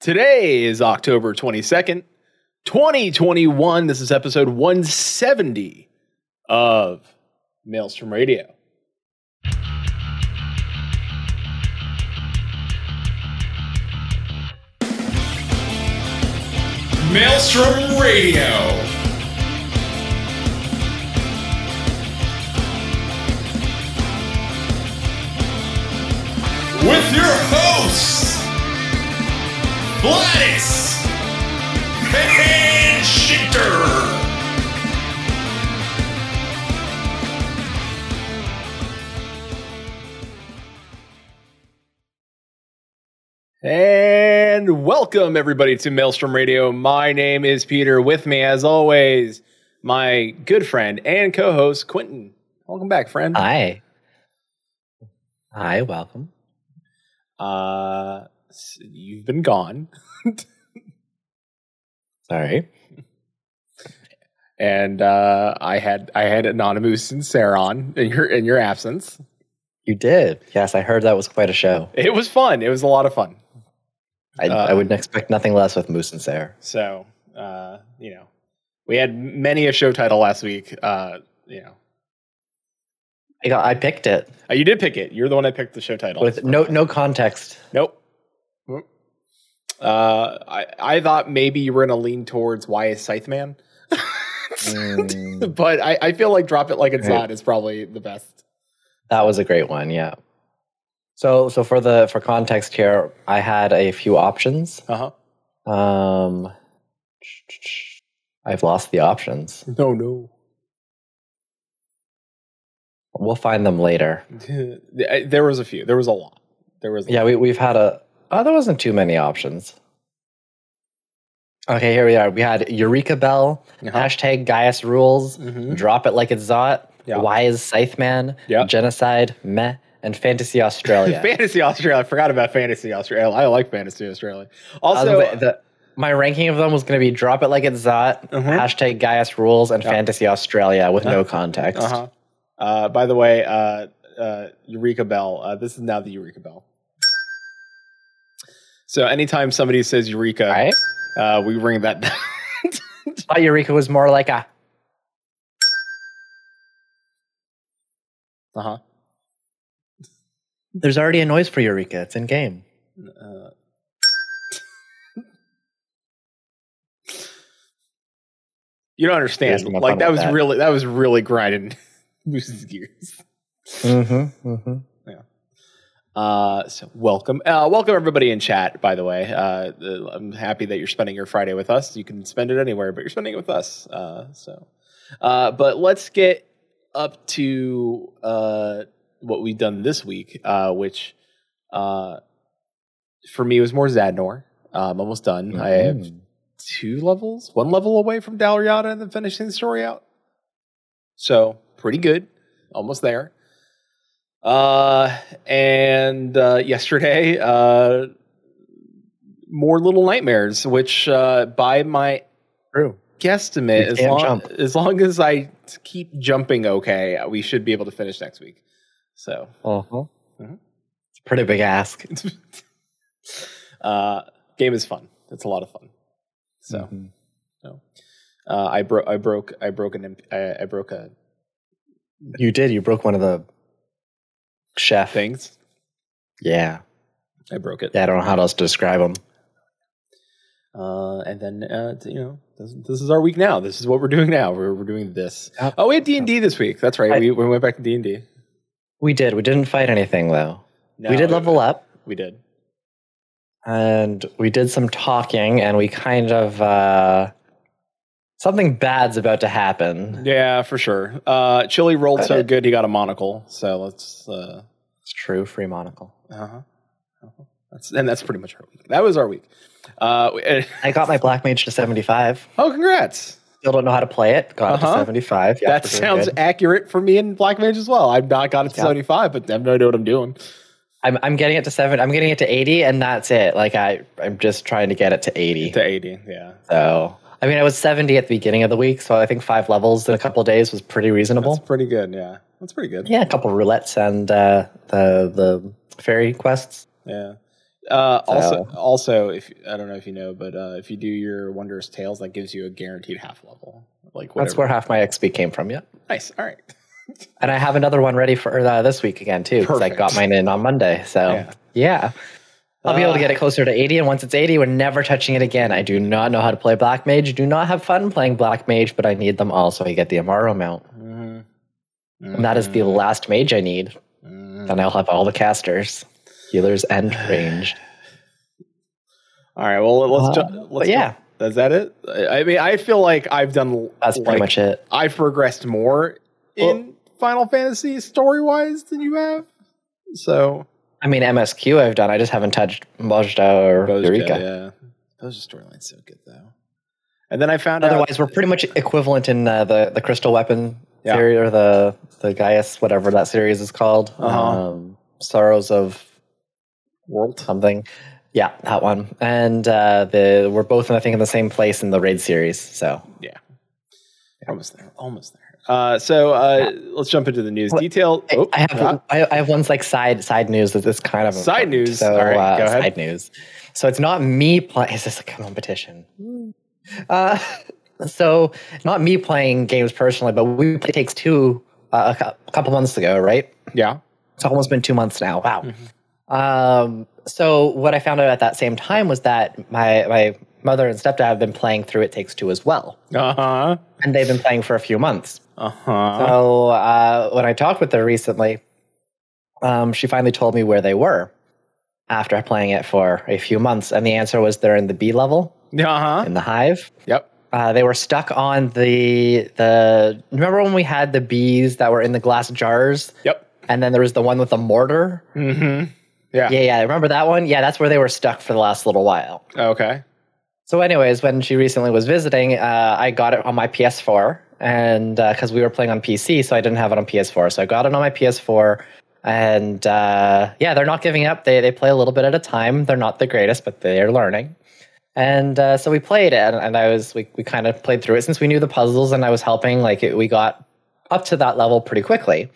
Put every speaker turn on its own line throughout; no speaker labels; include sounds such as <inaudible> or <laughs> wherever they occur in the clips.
Today is October 22nd, 2021. This is episode 170 of Maelstrom Radio.
Maelstrom Radio. With your hosts, Gladys and Shinter.
And welcome everybody to Maelstrom Radio. My name is Peter. With me, as always, my good friend and co-host Quentin. Welcome back, friend.
Hi. Hi, welcome.
Uh, s- you've been gone, <laughs>
Sorry.
and uh, I had I had Anonymous and Sarah on in your in your absence.
You did. Yes, I heard that was quite a show.
It was fun. It was a lot of fun.
I,
Uh,
I would expect nothing less with Moose and Sarah.
So, uh, you know, we had many a show title last week. Uh, you know,
I, got, I picked it
uh, you did pick it. You're the one that picked the show title.
with no no context.
Nope. Uh, I I thought maybe you were gonna lean towards why is Scythe Man,
Mm, <laughs>
but I, I feel like drop it like it's not is probably the best.
that was a great one. Yeah. So so for the for context here, I had a few options.
Uh huh.
Um, I've lost the options.
No, no.
We'll find them later. <laughs>
there was a few. There was a lot. There was. A
Yeah, we, we've had a. Oh, there wasn't too many options. Okay, here we are. We had Eureka Bell,
Uh-huh.
hashtag Gaius Rules,
Mhm.
Drop It Like It's Zot,
Yeah.
Why is Scytheman,
Yeah.
Genocide, Meh, and Fantasy Australia. <laughs>
Fantasy Australia. I forgot about Fantasy Australia. I like Fantasy Australia.
Uh,
Also,
the- the- my ranking of them was going to be Drop It Like It's Zot,
Mhm.
hashtag Gaius Rules, and
Yeah.
Fantasy Australia with no context.
Uh-huh. Uh, by the way, uh, uh, Eureka Bell. Uh, this is now the Eureka Bell. So anytime somebody says Eureka,
Right?
uh, we ring that. <laughs>
thought Eureka was more like a.
uh huh.
There's already a noise for Eureka. It's in game.
Uh, you don't understand. Like that was
that.
really that was really grinding <laughs> Moose's gears.
Mm-hmm, mm-hmm.
Uh, so welcome, uh, welcome everybody in chat. By the way, uh, I'm happy that you're spending your Friday with us. You can spend it anywhere, but you're spending it with us. Uh, so, uh, but let's get up to uh, what we've done this week, uh, which uh, for me was more Zadnor. I'm almost done. I have two levels, one level away from Dalriada and then finishing the story out. So pretty good, almost there. Uh, and uh, yesterday, uh, more Little Nightmares, which uh, by my
True.
guesstimate, as long,
jump.
as long as I keep jumping okay, we should be able to finish next week. So,
Uh-huh.
Mhm.
It's a pretty big ask. <laughs>
uh, game is fun. It's a lot of fun. So.
Mhm.
Uh, I broke. I broke. I broke an. imp- I, I broke a
You did. You broke one of the chef
things.
Yeah.
I broke it.
Yeah, I don't know how else to describe them.
Uh, and then uh, you know, this, this is our week now. This is what we're doing now. We're we're doing this. Oh, we had D and D this week. That's right.
I-
we we went back to D and D.
We did. We didn't fight anything though. we did level up
We did.
and we did some talking and we kind of uh something bad's about to happen.
Yeah, for sure. Uh, Chili rolled so
Uh,
good he got a monocle. So let's. Uh
It's true, free monocle.
huh. Uh-huh. That's and that's pretty much our week. That was our week. Uh, <laughs>
I got my black mage to 75.
oh, congrats!
Still don't know how to play it. Got
Uh-huh.
to 75. Yeah,
that sounds
good.
accurate for me in Black Mage as well. I've not got it to
Yeah.
75, but I have no idea what I'm doing.
I'm I'm getting it to 7. I'm getting it to 80 and that's it. Like I I'm just trying to get it to 80.
To 80, yeah.
So, I mean, I was 70 at the beginning of the week, so I think five levels in a couple of days was pretty reasonable.
That's pretty good, yeah. That's pretty good.
yeah, a couple roulettes and uh, the the fairy quests.
Yeah. Uh, also,
So-
also, if I don't know if you know, but uh, if you do your wondrous tales, that gives you a guaranteed half level. Like whatever.
That's where half my XP came from. Yeah.
nice. All right.
And I have another one ready for uh, this week again too, because I got mine in on Monday. So
Yeah.
yeah, I'll be able to
Uh,
get it closer to 80. And once it's 80, we're never touching it again. I do not know how to play Black Mage. Do not have fun playing Black Mage, but I need them all so I get the Amaro mount.
Mhm.
And that is the last mage I need.
Mhm.
Then I'll have all the casters, healers, and <sighs> range.
All right. Well, let's.
Uh,
ju- let's
yeah.
ju- Is that it? I I mean, I feel like I've done.
That's
like,
pretty much it.
I've progressed more in Final Fantasy story wise than you have. So
I mean, MSQ I've done. I just haven't touched Bojda or
Bozja,
Eureka.
yeah, those storylines so good though. And then I found out.
Otherwise, we're pretty much equivalent in uh, the the crystal weapon
Yeah.
series or the the Gaius, whatever that series is called.
Uh-huh.
Um, Sorrows of
Werlyt.
something. Yeah, that one. And uh, the we're both I think in the same place in the raid series. So
Yeah. Almost there. Almost there. Uh, so uh, let's jump into the news
Well,
detail.
I-
Oh,
I have
yeah.
I, I have one's like side side news that is kind of
Side news?
So
All right,
uh,
go ahead.
side news. So it's not me playing. Is this a competition? Uh, <laughs> so not me playing games personally, but we played Takes Two uh, a a couple months ago, right?
yeah.
It's almost been two months now. Wow.
Mm-hmm.
Um, so what I found out at that same time was that my my mother and stepdad have been playing through It Takes Two as well,
Uh huh.
and they've been playing for a few months.
Uh huh.
So uh, when I talked with her recently, um, she finally told me where they were after playing it for a few months, and the answer was they're in the B level
Uh huh.
in the Hive.
Yep.
Uh, they were stuck on the the. Remember when we had the bees that were in the glass jars,
Yep.
and then there was the one with the mortar.
Mm-hmm. Yeah.
Yeah, yeah, remember that one? Yeah, that's where they were stuck for the last little while.
Okay.
So, anyways, when she recently was visiting, uh, I got it on my PS4, and because we were playing on PC, so I didn't have it on PS4. So I got it on my PS4, and uh, yeah, they're not giving up. They they play a little bit at a time. They're not the greatest, but they are learning. And uh, so we played it, and, and I was we we kind of played through it since we knew the puzzles, and I was helping. Like it, we got up to that level pretty quickly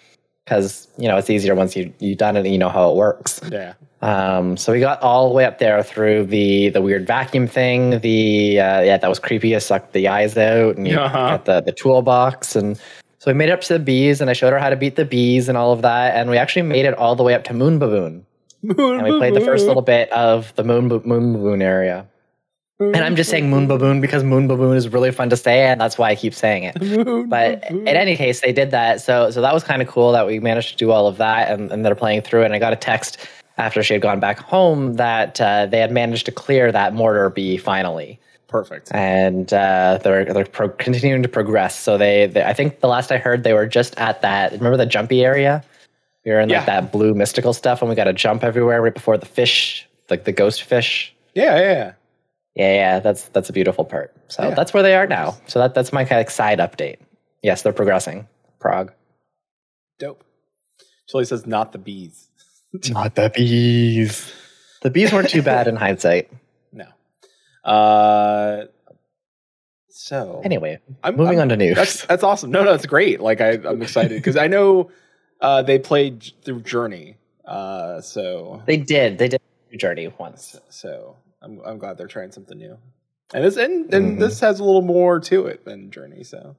because you know it's easier once you you've done it and you know how it works.
Yeah.
Um, so we got all the way up there through the the weird vacuum thing. The uh, yeah, that was creepy. It sucked the eyes out, and you
Uh-huh.
got the the toolbox, and so we made it up to the bees, and I showed her how to beat the bees and all of that, and we actually made it all the way up to Moon Baboon, and we played the first little bit of the Moon Ba- Moon Baboon area. And I'm just saying Moon Baboon because Moon Baboon is really fun to say, and that's why I keep saying it. <laughs> But in any case, they did that. So so that was kind of cool that we managed to do all of that, and, and they're playing through. it. And I got a text after she had gone back home that uh, they had managed to clear that mortar bee finally,
Perfect.
and uh, they're they're pro- continuing to progress. So they, they, I think the last I heard, they were just at that. Remember the jumpy area? We were in like
Yeah.
that blue mystical stuff, and we got to jump everywhere right before the fish, like the ghost fish.
Yeah. Yeah.
Yeah, yeah, that's that's a beautiful part. So
Yeah.
that's where they are now. So that that's my kind of side update. Yes, they're progressing. Prague.
Dope. Chili says not the bees.
Not the bees. The bees weren't too bad in hindsight. <laughs>
No. Uh. So
Anyway,
I'm
moving
I'm-
on to news.
That's that's awesome. No, no, it's great. Like I, I'm excited because I know uh, they played through Journey. Uh, so
they did. They did Journey once.
so I'm I'm glad they're trying something new. And this and, and
Mhm.
this has a little more to it than Journey. So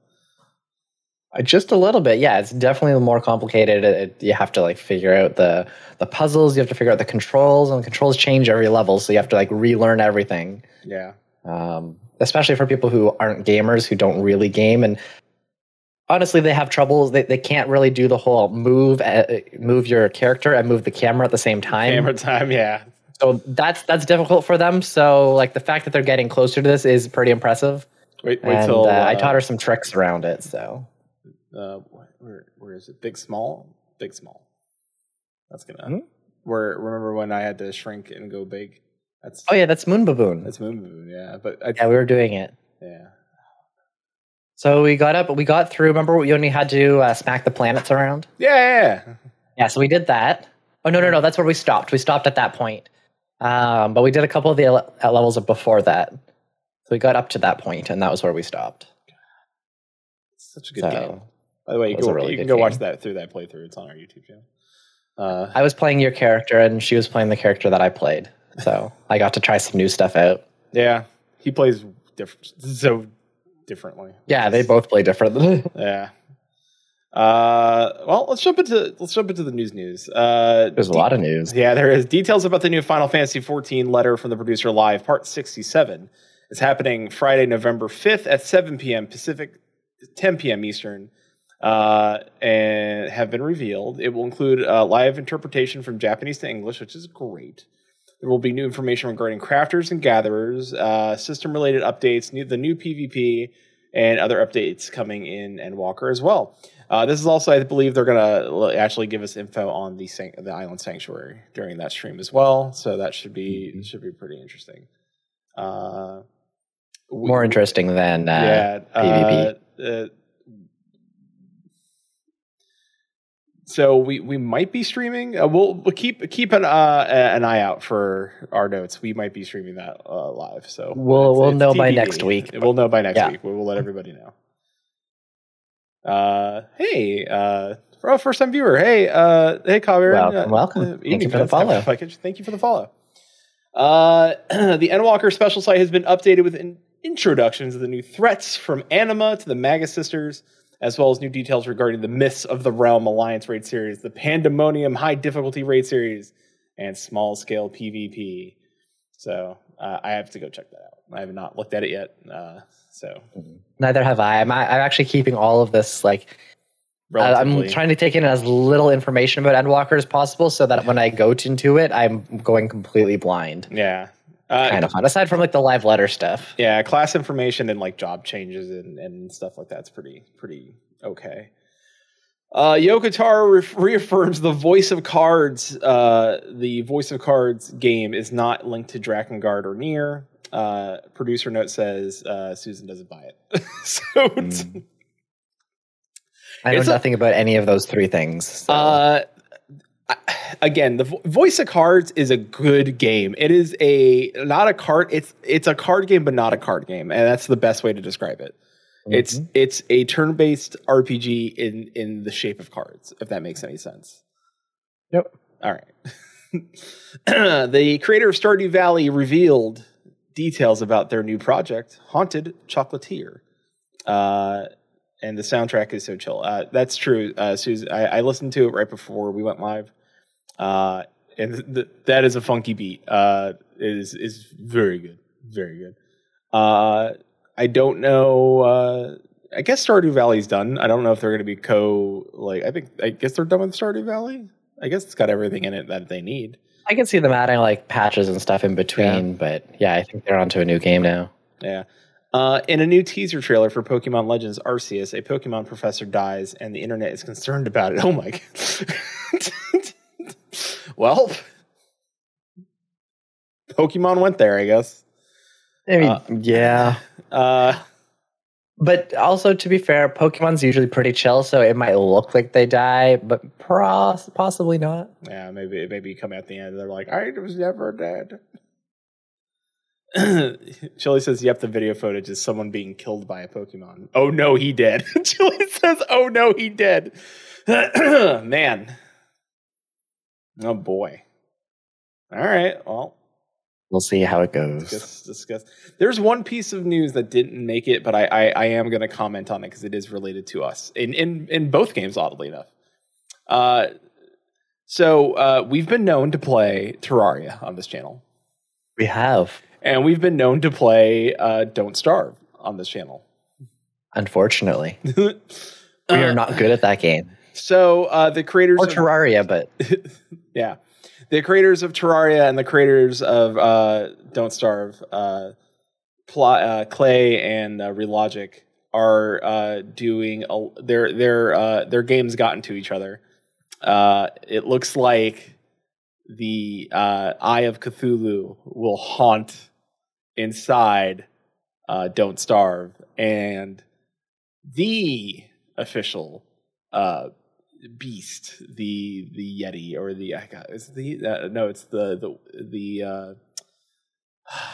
Just a little bit, yeah. It's definitely more complicated. It, it- you have to like figure out the the puzzles. You have to figure out the controls, and the controls change every level. So you have to like relearn everything.
yeah,
um, especially for people who aren't gamers who don't really game and honestly they have troubles they, they can't really do the whole move uh, move your character and move the camera at the same time
camera time. Yeah,
so that's that's difficult for them so like the fact that they're getting closer to this is pretty impressive
wait wait
and
till
uh, i taught her some tricks around it so
Uh, where where is it? Big small, big small. That's gonna.
Hmm?
Where remember when I had to shrink and go big? That's
oh yeah that's moon baboon
that's Moon Moon. Yeah, but I,
yeah we were doing it
yeah.
so we got up we got through remember we only had to uh, smack the planets around
Yeah, yeah, <laughs> yeah.
So we did that. Oh no, no, no, that's where we stopped. We stopped at that point. Um, but we did a couple of the ele- uh, levels of before that. So we got up to that point, and that was where we stopped.
Such a good
So,
game. By the way, you
really
you can go watch that through that playthrough. It's on our YouTube channel. Uh,
I was playing your character, and she was playing the character that I played. So <laughs> I got to try some new stuff out.
Yeah, he plays diff- so differently.
Yeah, they both play differently. <laughs>
Yeah. Uh, well, let's jump into let's jump into the news. News. Uh,
There's a lot of news.
Yeah, there is details about the new Final Fantasy XIV letter from the producer live, part 67. It's happening Friday, November 5th at 7 p.m. Pacific, 10 p.m. Eastern, uh, and have been revealed. It will include uh, live interpretation from Japanese to English, which is great. There will be new information regarding crafters and gatherers, uh, system related updates, new, the new PvP, and other updates coming in Endwalker as well. Uh, this is also, I believe, they're going to actually give us info on the san- the island sanctuary during that stream as well. So that should be should be pretty interesting. Uh, we-
More interesting than uh,
yeah.
PvP.
Uh, uh, so we we might be streaming. Uh, we'll, we'll keep keep an uh, an eye out for our notes. We might be streaming that uh, live. So
We'll-
it's-
we'll
it's
know by next week.
We'll know by next
Yeah.
week. We will let everybody know. Uh, hey, uh, for a first time viewer. Hey, uh, hey, Kavir.
Welcome, welcome. Thank you for the follow.
Thank you for the follow. Uh, <clears throat> the Endwalker special site has been updated with in- introductions of the new threats from Anima to the Magus Sisters, as well as new details regarding the Myths of the Realm Alliance raid series, the Pandemonium high difficulty raid series, and small scale PvP. So uh, I have to go check that out. I have not looked at it yet. Uh, so
Neither have I. I'm, I'm actually keeping all of this like I- I'm trying to take in as little information about Endwalker as possible, so that when <laughs> I go into it, I'm going completely blind.
yeah. Uh,
Kind of fun. Aside from like the live letter stuff.
Yeah, class information and like job changes and, and stuff like that's pretty pretty okay. Uh, Yoko Taro re- reaffirms the Voice of Cards. Uh, the Voice of Cards game is not linked to Drakengard or NieR. Uh, producer note says uh, Susan doesn't buy it. <laughs> so
Mm. I know
It's a-
nothing about any of those three things. so-
Uh, <sighs> again, the Vo- Voice of Cards is a good game. It is a not a card. It's it's a card game, but not a card game, and that's the best way to describe it. It's
Mhm.
it's a turn-based RPG in in the shape of cards. If that makes any sense.
Yep.
All right. <laughs> the creator of Stardew Valley revealed details about their new project, Haunted Chocolatier. Uh, and the soundtrack is so chill. Uh, that's true, uh, Susan. I, I listened to it right before we went live, uh, and th- th- that is a funky beat. Uh, it is is very good, very good. Uh, I don't know. Uh, I guess Stardew Valley's done. I don't know if they're going to be co like. I think I guess they're done with Stardew Valley. I guess it's got everything in it that they need.
I can see them adding like patches and stuff in between, but yeah, I think they're onto a new game now.
Yeah. Uh, in a new teaser trailer for Pokemon Legends Arceus, a Pokemon professor dies, and the internet is concerned about it. <laughs> Oh my god. well, Pokemon went there, I guess.
I mean,
Uh,
yeah. <laughs>
Uh,
But also, to be fair, Pokemon's usually pretty chill, so it might look like they die, but pros- possibly not.
yeah, maybe it maybe you come at the end and they're like, I was never dead. <clears throat> Chili says, "Yep, the video footage is someone being killed by a Pokemon." Oh no, he did. <laughs> Chili says, "Oh no, he did." <clears throat> Man, oh boy. All right, well,
We'll see how it goes.
discuss. discuss. There's one piece of news that didn't make it, but I I, I am going to comment on it because it is related to us in in in both games. Oddly enough, uh, so uh, we've been known to play Terraria on this channel.
We have,
And we've been known to play uh, Don't Starve on this channel.
unfortunately. <laughs>
we
are not good at that game.
So uh, the creators
Or
of,
Terraria, but <laughs>
yeah, the creators of Terraria and the creators of uh, Don't Starve, uh, Pl- uh, Klei and uh, Relogic are uh, doing a, their their uh, their games got into each other. Uh, it looks like the uh, Eye of Cthulhu will haunt inside uh, Don't Starve, and the official uh, beast, the the Yeti or the I got is the uh, no, it's the the the uh,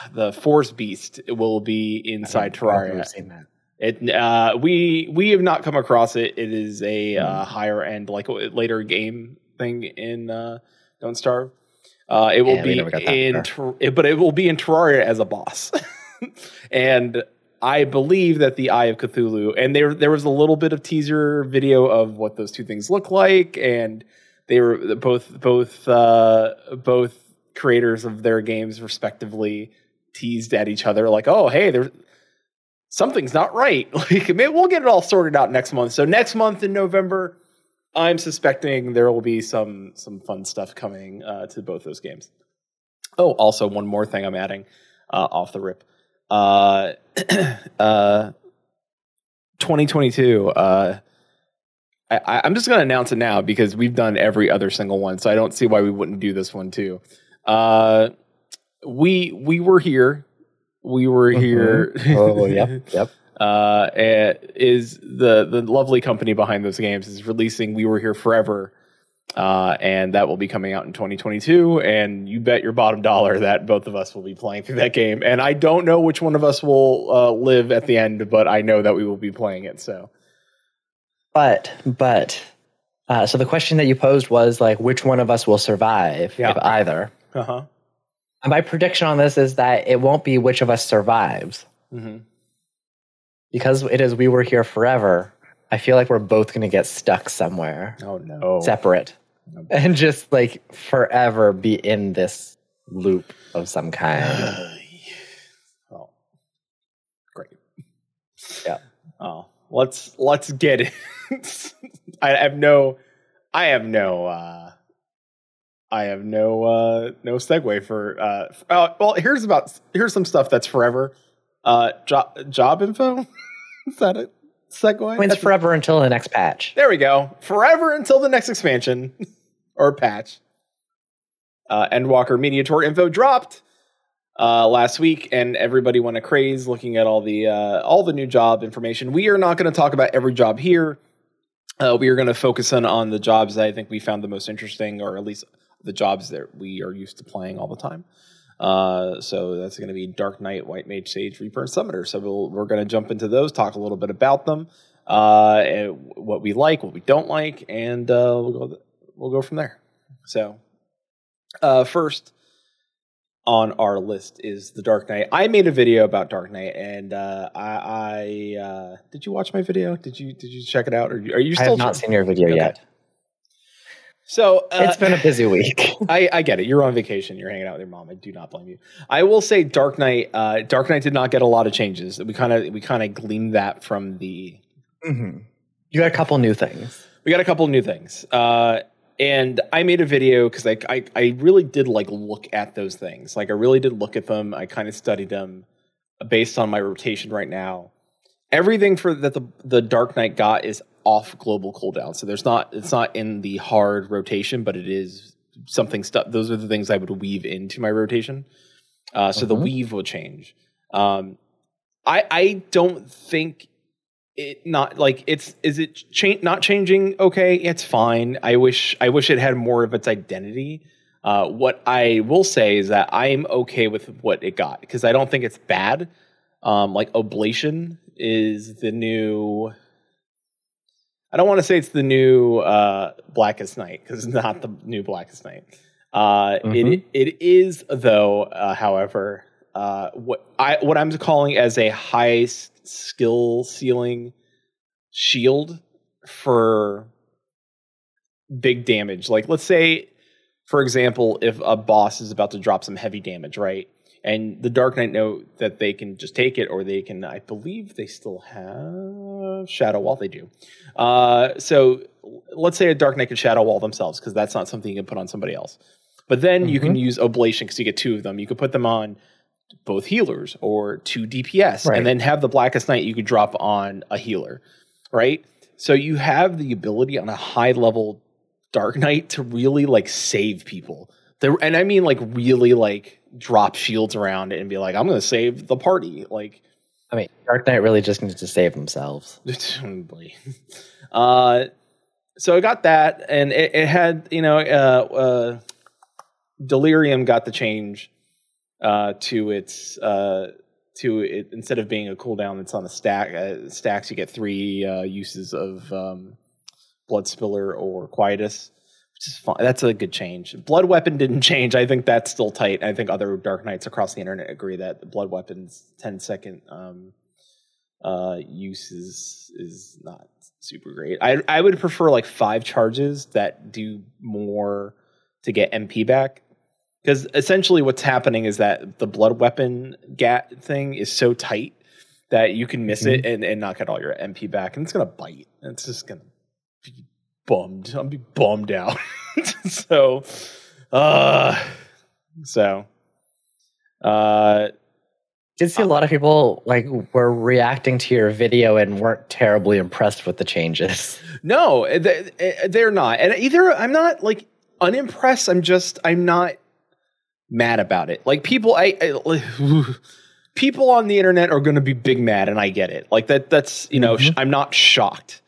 <sighs> the Force Beast will be inside Terraria. It uh, we we have not come across it. It is a
Hmm.
uh, higher end, like later game thing in uh, Don't Starve. Uh, it will
Yeah,
be
never got that
in, Ter- it- but it will be in Terraria as a boss, <laughs> and I believe that the Eye of Cthulhu, and there there was a little bit of teaser video of what those two things look like, and they were both both uh, both creators of their games respectively teased at each other like, oh hey, there's something's not right. <laughs> Like maybe we'll get it all sorted out next month. So next month in November, I'm suspecting there will be some some fun stuff coming uh, to both those games. Oh, also one more thing I'm adding uh, off the rip. Uh, <clears throat> uh, 2022. Uh, I, I'm just going to announce it now because we've done every other single one, so I don't see why we wouldn't do this one too. Uh, we we were here. We were here.
Oh, yep, yep.
Uh, eh, is the the lovely company behind those games is releasing We Were Here Forever, uh, and that will be coming out in 2022. And you bet your bottom dollar that both of us will be playing through that game. And I don't know which one of us will uh, live at the end, but I know that we will be playing it. So
But but uh, so the question that you posed was like, which one of us will survive
Yeah.
if either?
uh huh.
And my prediction on this is that it won't be which of us survives
hmm
because it is we were here forever. I feel like we're both going to get stuck somewhere
Oh no.
separate <laughs> and just like forever be in this loop of some kind. <sighs>
oh, great.
Yeah.
Oh, let's let's get it. <laughs> I have no, I have no, uh, I have no, uh, no segue for. Uh, f- uh, well, here's about here's some stuff that's forever. Uh, job job info. <laughs> Is that a segue?
It's
That's-
forever until the next patch.
there we go. Forever until the next expansion <laughs> or patch. Uh, Endwalker Media Tour info dropped uh, last week, and everybody went a craze looking at all the uh, all the new job information. We are not going to talk about every job here. Uh, we are going to focus on on the jobs that I think we found the most interesting, or at least the jobs that we are used to playing all the time. Uh, so that's going to be Dark Knight, White Mage, Sage, Reaper, and Summoner. So we'll, we're going to jump into those, talk a little bit about them, uh, what we like, what we don't like, and uh, we'll go we'll go from there. So uh, first on our list is the Dark Knight. I made a video about Dark Knight, and uh, I, I uh, did you watch my video? Did you did you check it out? Or are you
I
still
have not seen your video
Okay.
yet.
So uh,
It's been a busy week. <laughs>
I, I get it. You're on vacation. You're hanging out with your mom. I do not blame you. I will say, Dark Knight. Uh, Dark Knight did not get a lot of changes. We kind of we kind of gleaned that from the.
You got a couple new things.
We got a couple new things, uh, and I made a video because I, I I really did like look at those things. Like I really did look at them. I kind of studied them based on my rotation right now. Everything for that the the Dark Knight got is off global cooldown. So there's not it's not in the hard rotation, but it is something stuff. Those are the things I would weave into my rotation. Uh, so the
Mhm.
weave will change. Um, I I don't think it not like it's is it cha- not changing okay it's fine i wish i wish it had more of its identity uh, what i will say is that i'm okay with what it got because i don't think it's bad um, like oblation is the new i don't want to say it's the new uh, blackest night because it's not the new blackest night uh,
Mhm.
it, it is though uh, however uh, what I what I'm calling as a high skill ceiling shield for big damage. Like let's say, for example, if a boss is about to drop some heavy damage, right? And the Dark Knight know that they can just take it, or they can. I believe they still have Shadow Wall. They do. Uh, so let's say a Dark Knight can Shadow Wall themselves, because that's not something you can put on somebody else. But then you can use Oblation because you get two of them. You could put them on both healers or two DPS,
Right.
and then have the Blackest Night you could drop on a healer, right? So you have the ability on a high level Dark Knight to really like save people. There, and I mean like really like drop shields around it and be like, I'm gonna save the party. Like
I mean, Dark Knight really just needs to save themselves. <laughs>
Uh, so I got that, and it, it had you know uh, uh, Delirium got the change uh, to its uh, to it instead of being a cooldown, it's on a stack. Uh, stacks you get three uh, uses of um, Blood Spiller or Quietus, which is fine. That's a good change. Blood Weapon didn't <laughs> change. I think that's still tight. I think other Dark Knights across the internet agree that Blood Weapon's 10 second um, uh, use is is not super great. I I would prefer like five charges that do more to get MP back. Because essentially, what's happening is that the blood weapon gat thing is so tight that you can miss it and, and not get all your MP back, and it's gonna bite. It's just gonna be bummed. I'll be bummed out. <laughs> so, uh, so, uh,
Did see a lot of people like were reacting to your video and weren't terribly impressed with the changes.
No, they, they're not. And either I'm not like unimpressed. I'm just I'm not mad about it. Like people, I, I <laughs> people on the internet are going to be big mad, and I get it. Like that. That's you know sh- I'm not shocked,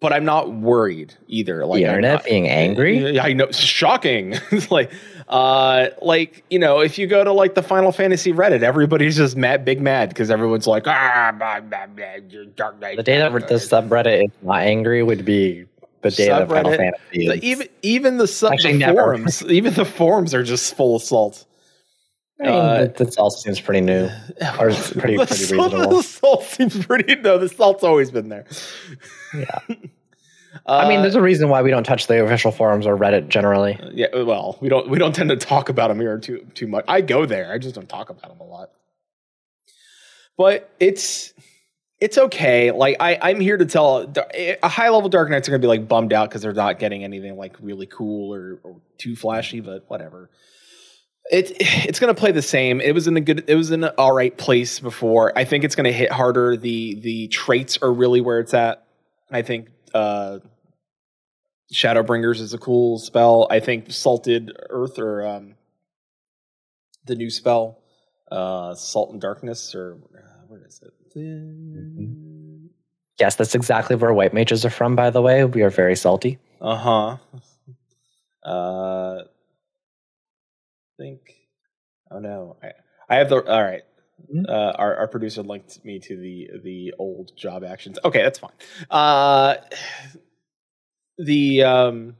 but I'm not worried either. Like
the
I'm
internet
not-
being angry.
Yeah, I know. <laughs> Shocking. It's <laughs> like, uh, like you know, if you go to like the Final Fantasy Reddit, everybody's just mad, big mad because everyone's like, ah, blah, blah, blah, Dark Knight.
The day that the subreddit is not angry would be the day that Final Fantasy is.
even even the, sub,
Actually,
the forums, even the forums are just full of salt.
I mean,
uh,
that also seems pretty new. <sighs> Or it's pretty-
the
pretty
salt,
reasonable.
The salt seems pretty. No, the salt's always been there.
Yeah. <laughs>
Uh,
I mean, there's a reason why we don't touch the official forums or Reddit generally.
yeah. Well, we don't we don't tend to talk about them here too too much. I go there. I just don't talk about them a lot. But it's it's okay. Like I I'm here to tell a high level Dark Knights are gonna be like bummed out because they're not getting anything like really cool or, or too flashy. But whatever. It it's gonna play the same. It was in a good. It was in an all right place before. I think it's gonna hit harder. The the traits are really where it's at. I think uh, Shadowbringers is a cool spell. I think Salted Earth or um, the new spell, uh, Salt and Darkness, or uh, where is it?
Yes, that's exactly where white mages are from, by the way. We are very salty.
Uh-huh. <laughs> Uh think oh no. I I have the all right.
Mhm.
Uh, our, our producer linked me to the the old job actions. Okay, that's fine. Uh <sighs> the um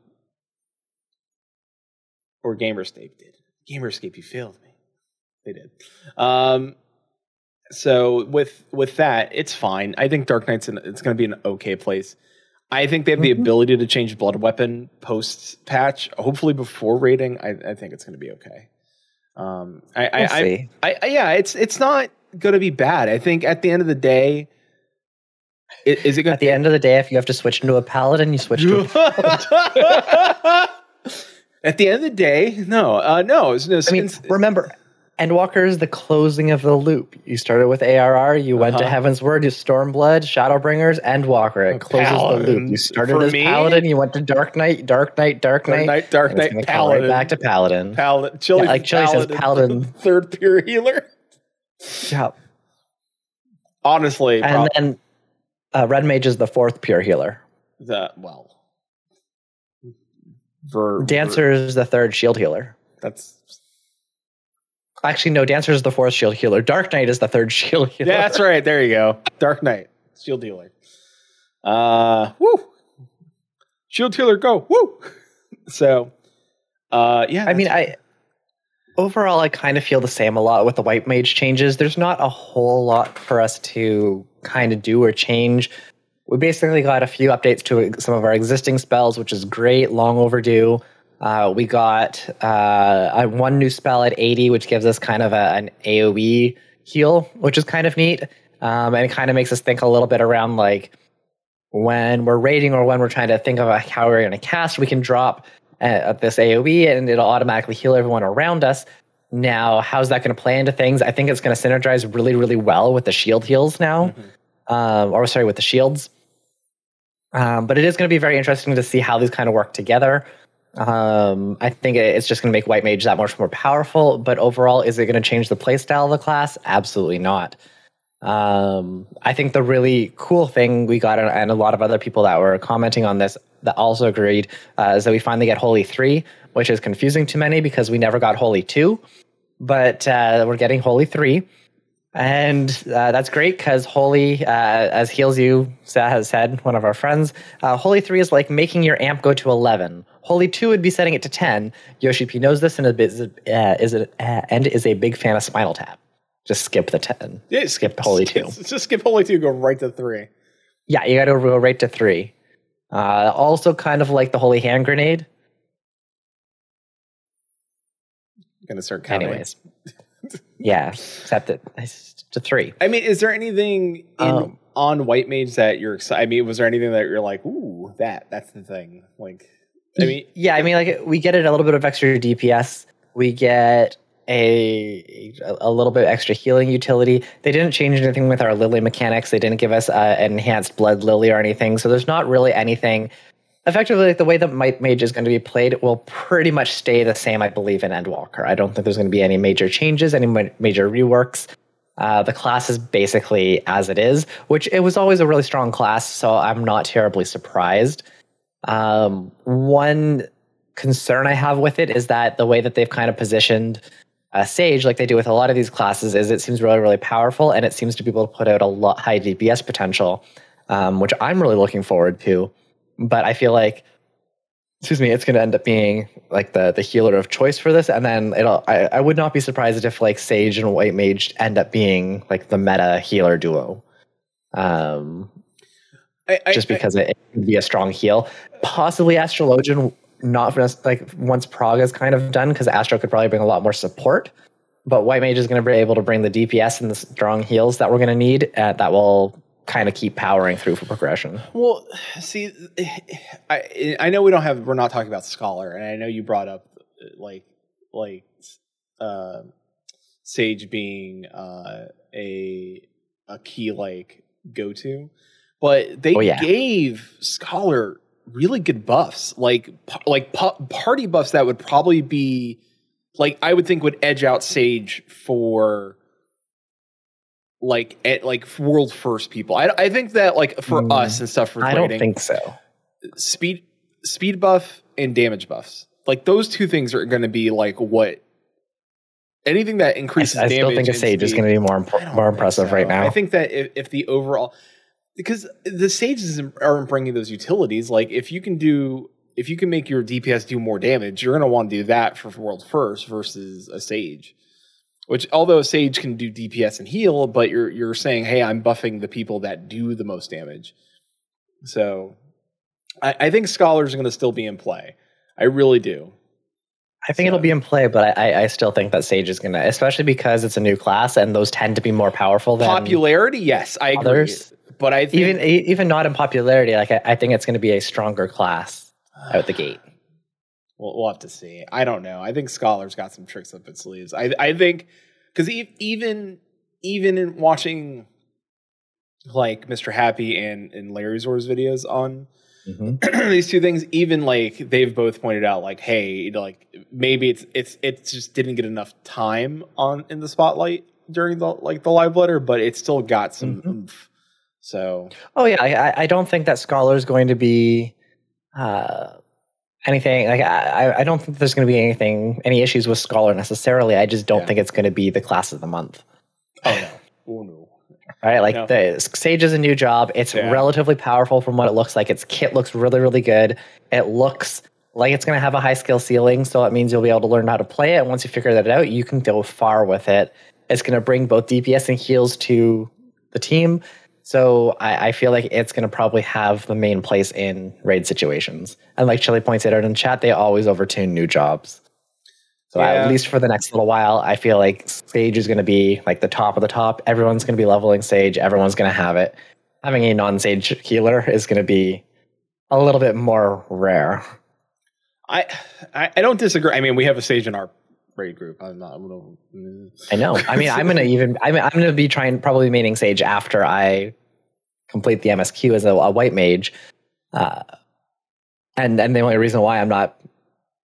or Gamerscape did. Gamerscape, you failed me. They did. Um so with with that, it's fine. I think Dark Knight's in, it's going to be an okay place. I think they have the
Mhm.
ability to change blood weapon post patch. Hopefully before rating, I, I think it's going to be okay. Um, I,
We'll
I,
see.
I, I, yeah, it's it's not going to be bad. I think at the end of the day, is it going
At the end of the day, if you have to switch into a paladin, you switch to a <laughs>
At the end of the day, no, uh, no. No
I mean, remember, Endwalker is the closing of the loop. You started with ARR, you went to
Uh-huh.
Heavensward, you Stormblood, Shadowbringers, Endwalker. It closes the loop. You started
For
as
me-
Paladin, you went to Dark Knight, Dark Knight, Dark
Dark
Knight.
Knight, Dark
and it's
Knight, Paladin,
Right back to Paladin.
Paladin, Chili,
Yeah, like Chili says, Paladin. <laughs>
third pure healer.
Yeah.
Honestly,
And then uh, Red Mage is the fourth pure healer.
the well, ver,
Dancer is the third shield healer.
That's
Actually, no, Dancer is the fourth shield healer. Dark Knight is the third shield healer.
yeah, that's right. There you go. Dark Knight, Shield Dealer. Uh, woo. Shield Healer, go woo. <laughs> So, uh, yeah.
I mean, I overall I kind of feel the same a lot with the white mage changes. There's not a whole lot for us to kind of do or change. We basically got a few updates to some of our existing spells, which is great, long overdue. Uh, we got uh, a- one new spell at 80, which gives us kind of a, an AoE heal, which is kind of neat. Um, and it kind of makes us think a little bit around like when we're raiding or when we're trying to think of a, how we're going to cast, we can drop uh, this AoE and it'll automatically heal everyone around us. Now, how's that going to play into things? I think it's going to synergize really, really well with the shield heals now, um, or sorry, with the shields. Um, but it is going to be very interesting to see how these kind of work together. Um, I think it's just going to make White Mage that much more powerful. But overall, is it going to change the playstyle of the class? Absolutely not. Um, I think the really cool thing we got, and a lot of other people that were commenting on this that also agreed, uh, is that we finally get Holy 3, which is confusing to many because we never got Holy 2. But uh, we're getting Holy 3. And uh, that's great because Holy, uh, as Heals You has said, one of our friends, uh, Holy 3 is like making your amp go to 11. Holy Two would be setting it to ten. Yoshi P knows this and is uh, is it uh, and is a big fan of Spinal Tap. Just skip the ten.
Yeah,
skip Holy Two. <laughs>
Just skip Holy Two. Go right to three.
Yeah, you got to go right to three. Uh, also, kind of like the Holy Hand Grenade.
I'm Gonna start counting.
Anyways, <laughs> yeah, except that it's to three.
I mean, is there anything in,
Um,
on White Mage that you're excited? I mean, was there anything that you're like, ooh, that that's the thing? Like, I mean,
yeah, I mean, like we get it a little bit of extra DPS. We get a a little bit extra healing utility. They didn't change anything with our lily mechanics. They didn't give us uh, an enhanced blood lily or anything. So there's not really anything. Effectively, like the way that Might Mage is going to be played will pretty much stay the same, I believe, in Endwalker. I don't think there's going to be any major changes, any ma- major reworks. Uh, the class is basically as it is, which it was always a really strong class, so I'm not terribly surprised. Um, one concern I have with it is that the way that they've kind of positioned uh, Sage, like they do with a lot of these classes, is it seems really, really powerful and it seems to be able to put out a lot high DPS potential, um, which I'm really looking forward to. But I feel like, excuse me, it's going to end up being like the the healer of choice for this, and then it'll. I, I would not be surprised if like Sage and White Mage end up being like the meta healer duo. Um,
I, I,
just because it, it can be a strong heal. Possibly Astrologian, not for us, like once Prague is kind of done, because Astro could probably bring a lot more support. But White Mage is going to be able to bring the DPS and the strong heals that we're going to need. Uh, that will kind of keep powering through for progression.
Well, see, I I know we don't have we're not talking about scholar, and I know you brought up like like uh, Sage being uh, a a key like go to, but they
Oh, yeah.
gave scholar really good buffs, like like party buffs that would probably be like I would think would edge out Sage for like at like world first people. I, I think that like for
Mm,
us and stuff for
I don't think so.
speed speed buff and damage buffs. Like those two things are going to be like what anything that increases
I
damage.
still think a
and
Sage is going to be more impor- more impressive
so.
right now.
I think that if, if the overall because the sages aren't bringing those utilities. Like if you can do if you can make your DPS do more damage, you're going to want to do that for world first versus a sage. Which although a sage can do DPS and heal, but you're you're saying, hey, I'm buffing the people that do the most damage. So I, I think scholars are going to still be in play. I really do.
I think it'll be in play, but I, I- still think that Sage is going to, especially because it's a new class and those tend to be more powerful than
Popularity, yes, I agree. But I think
even e- even not in popularity. Like I, I think it's going to be a stronger class out the <sighs> gate.
We'll, we'll have to see. I don't know. I think Scholar's got some tricks up its sleeves. I I think because even even in watching like Mr. Happy and and Larry Zor's videos on
Mhm. <clears throat>
these two things, even like they've both pointed out, like, hey, like maybe it's it's it just didn't get enough time on in the spotlight during the like the live letter, but it still got some
Mhm.
oomph. So
Oh yeah, I, I- don't think that Scholar is going to be uh, anything. Like I, I don't think there's going to be anything, any issues with Scholar necessarily. I just don't
Yeah.
think it's going to be the class of the month.
oh no, oh no.
Right? Like
No.
the Sage is a new job. It's
Yeah.
relatively powerful from what it looks like. Its kit looks really, really good. It looks like it's going to have a high skill ceiling, so it means you'll be able to learn how to play it. And once you figure that out, you can go far with it. It's going to bring both DPS and heals to the team. So I, I feel like it's going to probably have the main place in raid situations. And like Chili points out in chat, they always overtune new jobs. So
Yeah.
at least for the next little while, I feel like Sage is going to be like the top of the top. Everyone's going to be leveling Sage. Everyone's going to have it. Having a non-Sage healer is going to be a little bit more rare.
I, I I don't disagree. I mean, we have a sage in our raid group. I'm not. I'm gonna,
I know. I mean, I'm going <laughs> to even. I'm, I'm going to be trying probably maining Sage after I complete the MSQ as a, a white mage. Uh, and and the only reason why I'm not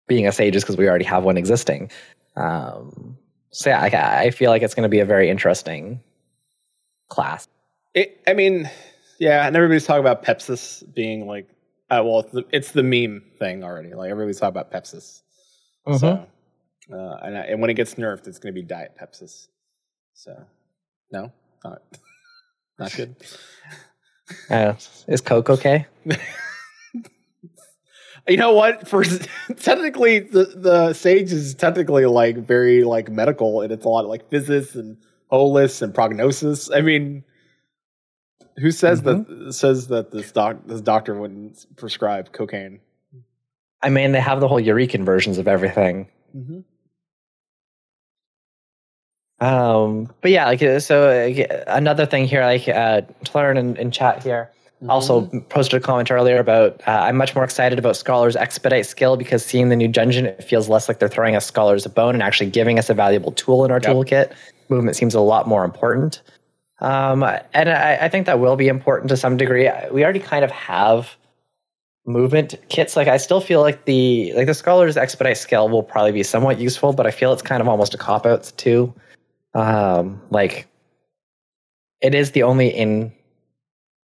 being a sage is because we already have one existing. Um, so yeah, I, I feel like it's going to be a very interesting class.
It, I mean, yeah, and everybody's talking about Pepsis being like, uh, well, it's the, it's the meme thing already. Like everybody's talking about Pepsis. So, uh, and, I- and when it gets nerfed, it's going to be Diet Pepsis. So, no, not <laughs> not good. <laughs>
Uh, is Coke okay? <laughs>
You know what? For technically, the the sage is technically like very like medical, and it's a lot of like Physis and Holos and prognosis. I mean, who says that says that this doc this doctor wouldn't prescribe cocaine?
I mean, they have the whole Eurekan versions of everything.
Mm-hmm.
Um, but yeah, like uh, so. Uh, another thing here, like uh, to learn in, in chat here. Also posted a comment earlier about uh, I'm much more excited about Scholar's expedite skill because seeing the new dungeon, it feels less like they're throwing us Scholars a bone and actually giving us a valuable tool in our
Yep.
toolkit. Movement seems a lot more important. Um, and I, I think that will be important to some degree. We already kind of have movement kits. Like I still feel like the like the Scholar's expedite skill will probably be somewhat useful, but I feel it's kind of almost a cop out too. Um, like it is the only in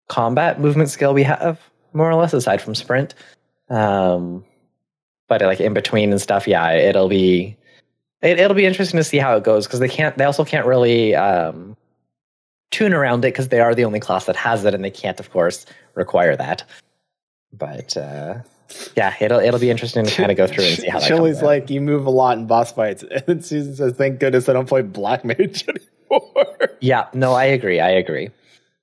combat movement skill we have, more or less, aside from sprint. Um, but like in between and stuff, yeah, it'll be it, it'll be interesting to see how it goes because they can't. They also can't really um, tune around it because they are the only class that has it, and they can't, of course, require that. But uh, yeah, it'll it'll be interesting to kind of go through and see how that
Chili's like you move a lot in boss fights, <laughs> and then Susan says, "Thank goodness I don't play black mage <laughs> anymore."
Yeah, no, I agree. I agree.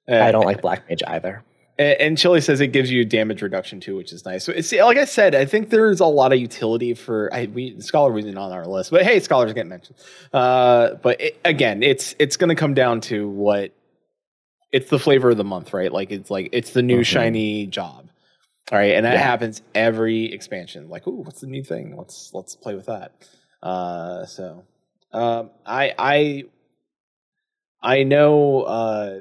Uh,
I don't like black mage either.
And, and Chili says it gives you damage reduction too, which is nice. So it's like I said, I think there's a lot of utility for I, we scholar wasn't on our list, but hey, scholars get mentioned. Uh, but it, again, it's it's going to come down to what it's the flavor of the month, right? Like it's like it's the new
Mhm.
shiny job, all right, and that
Yeah.
happens every expansion. Like, ooh, what's the new thing? Let's let's play with that. Uh, so um, I I I know. Uh,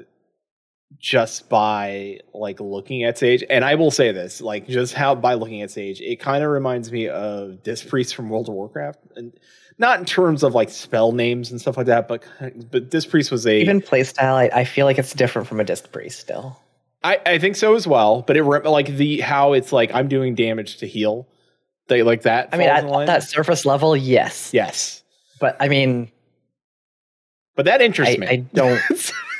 just by like looking at Sage, and I will say this, like just how by looking at Sage, it kind of reminds me of Disc Priest from World of Warcraft, and not in terms of like spell names and stuff like that, but but Disc Priest was a
Even playstyle, I, I feel like it's different from a disc priest still.
I, I think so as well, but it like the how it's like I'm doing damage to heal, they like that.
I mean, at,
in line.
at that surface level, yes.
yes,
But I mean,
but that interests
I,
me.
I don't. <laughs>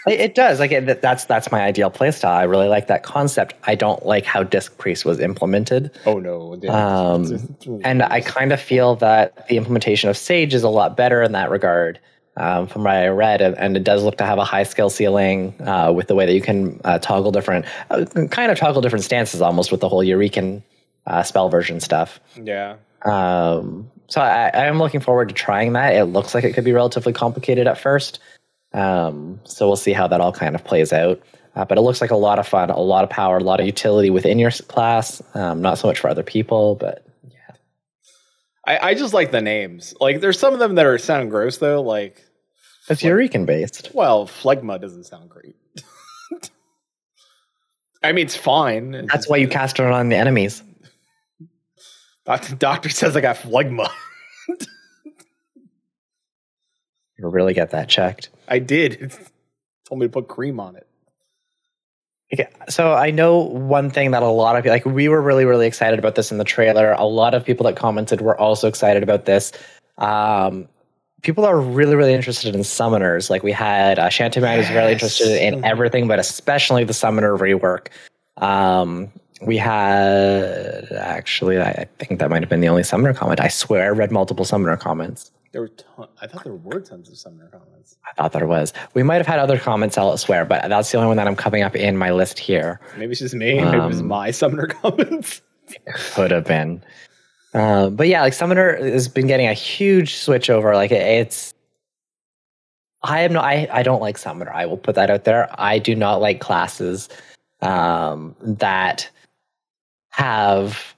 it, it does. Like it, that's that's my ideal playstyle. I really like that concept. I don't like how disc priest was implemented.
oh no,
Um, And I kind of feel that the implementation of Sage is a lot better in that regard, um, from what I read, and- it does look to have a high skill ceiling uh, with the way that you can uh, toggle different, uh, kind of toggle different stances almost with the whole Eukrasian uh, spell version stuff.
yeah.
Um, so I, I am looking forward to trying that. It looks like it could be relatively complicated at first. Um, so we'll see how that all kind of plays out. Uh, but it looks like a lot of fun, a lot of power, a lot of utility within your class. Um, not so much for other people, but
I, I just like the names. Like, there's some of them that are sound gross though. Like,
it's Eukrasian based.
well, phlegma doesn't sound great. <laughs> I mean, it's fine. It's
That's
just-
why you cast it on the enemies. <laughs>
Doctor, doctor says I got phlegma. <laughs>
You'll really get that checked.
I did. It's told me to put cream on it.
Okay, so I know one thing that a lot of like we were really really excited about this in the trailer. A lot of people that commented were also excited about this. Um, people are really really interested in summoners. Like we had uh, Shantaman who's really interested in everything, but especially the summoner rework. Um, we had actually, I I think that might have been the only summoner comment. I swear, I read multiple summoner comments.
There were ton- I thought there were tons of summoner comments.
I thought there was. We might have had other comments elsewhere, but that's the only one that I'm coming up in my list here.
Maybe it's just me. Maybe it was
Um,
my summoner <laughs> comments.
could have been. Uh, but yeah, like Summoner has been getting a huge switch over. Like it- it's, I am not. I, I don't like Summoner. I will put that out there. I do not like classes um, that have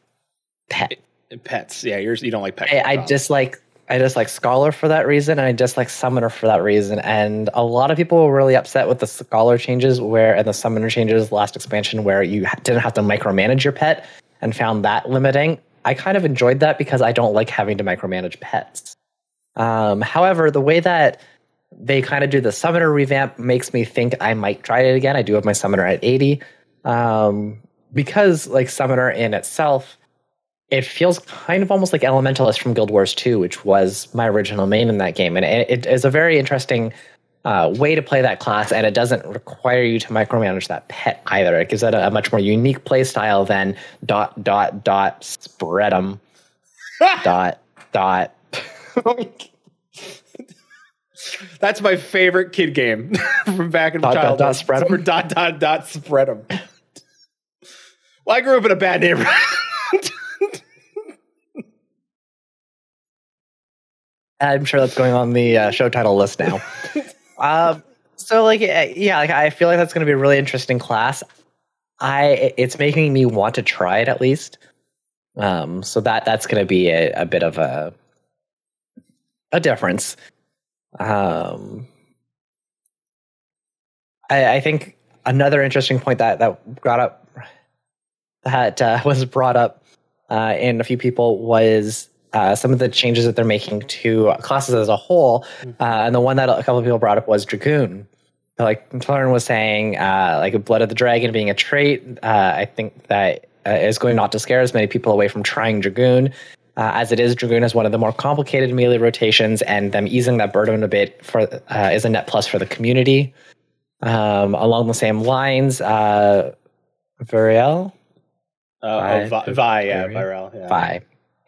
pet.
Pets. Yeah, yours. You don't like pets.
I, I dislike. I dislike Scholar for that reason, and I dislike Summoner for that reason. And a lot of people were really upset with the Scholar changes, where and the Summoner changes last expansion, where you didn't have to micromanage your pet, and found that limiting. I kind of enjoyed that because I don't like having to micromanage pets. Um, however, the way that they kind of do the Summoner revamp makes me think I might try it again. I do have my Summoner at eighty, um, because like Summoner in itself it feels kind of almost like Elementalist from Guild Wars 2, which was my original main in that game. And it, it is a very interesting uh, way to play that class, and it doesn't require you to micromanage that pet either. It gives it a, a much more unique play style than dot dot dot spread 'em <laughs> dot dot. <laughs>
That's my favorite kid game <laughs> from back in
Dot, dot,
childhood.
dot, spread 'em?
For dot dot dot spread 'em. well, I grew up in a bad neighborhood.
I'm sure that's going on the uh, show title list now. <laughs> um, so like uh, yeah, like I feel like that's going to be a really interesting class. I it's making me want to try it at least. Um, so that that's going to be a, a bit of a a difference. Um, I, I think another interesting point that that brought up that uh, <laughs> was brought up uh, in a few people was uh, some of the changes that they're making to classes as a whole. Uh, and the one that a couple of people brought up was Dragoon. Like Torin was saying, uh, like Blood of the Dragon being a trait, uh, I think that uh, is going not to scare as many people away from trying Dragoon. Uh, as it is, Dragoon is one of the more complicated melee rotations, and them easing that burden a bit for uh, is a net plus for the community. Um, along the same lines, uh, Viriel,
Uh, oh,
Vi-
Vi, yeah,
Vi-
Yeah.
Vi.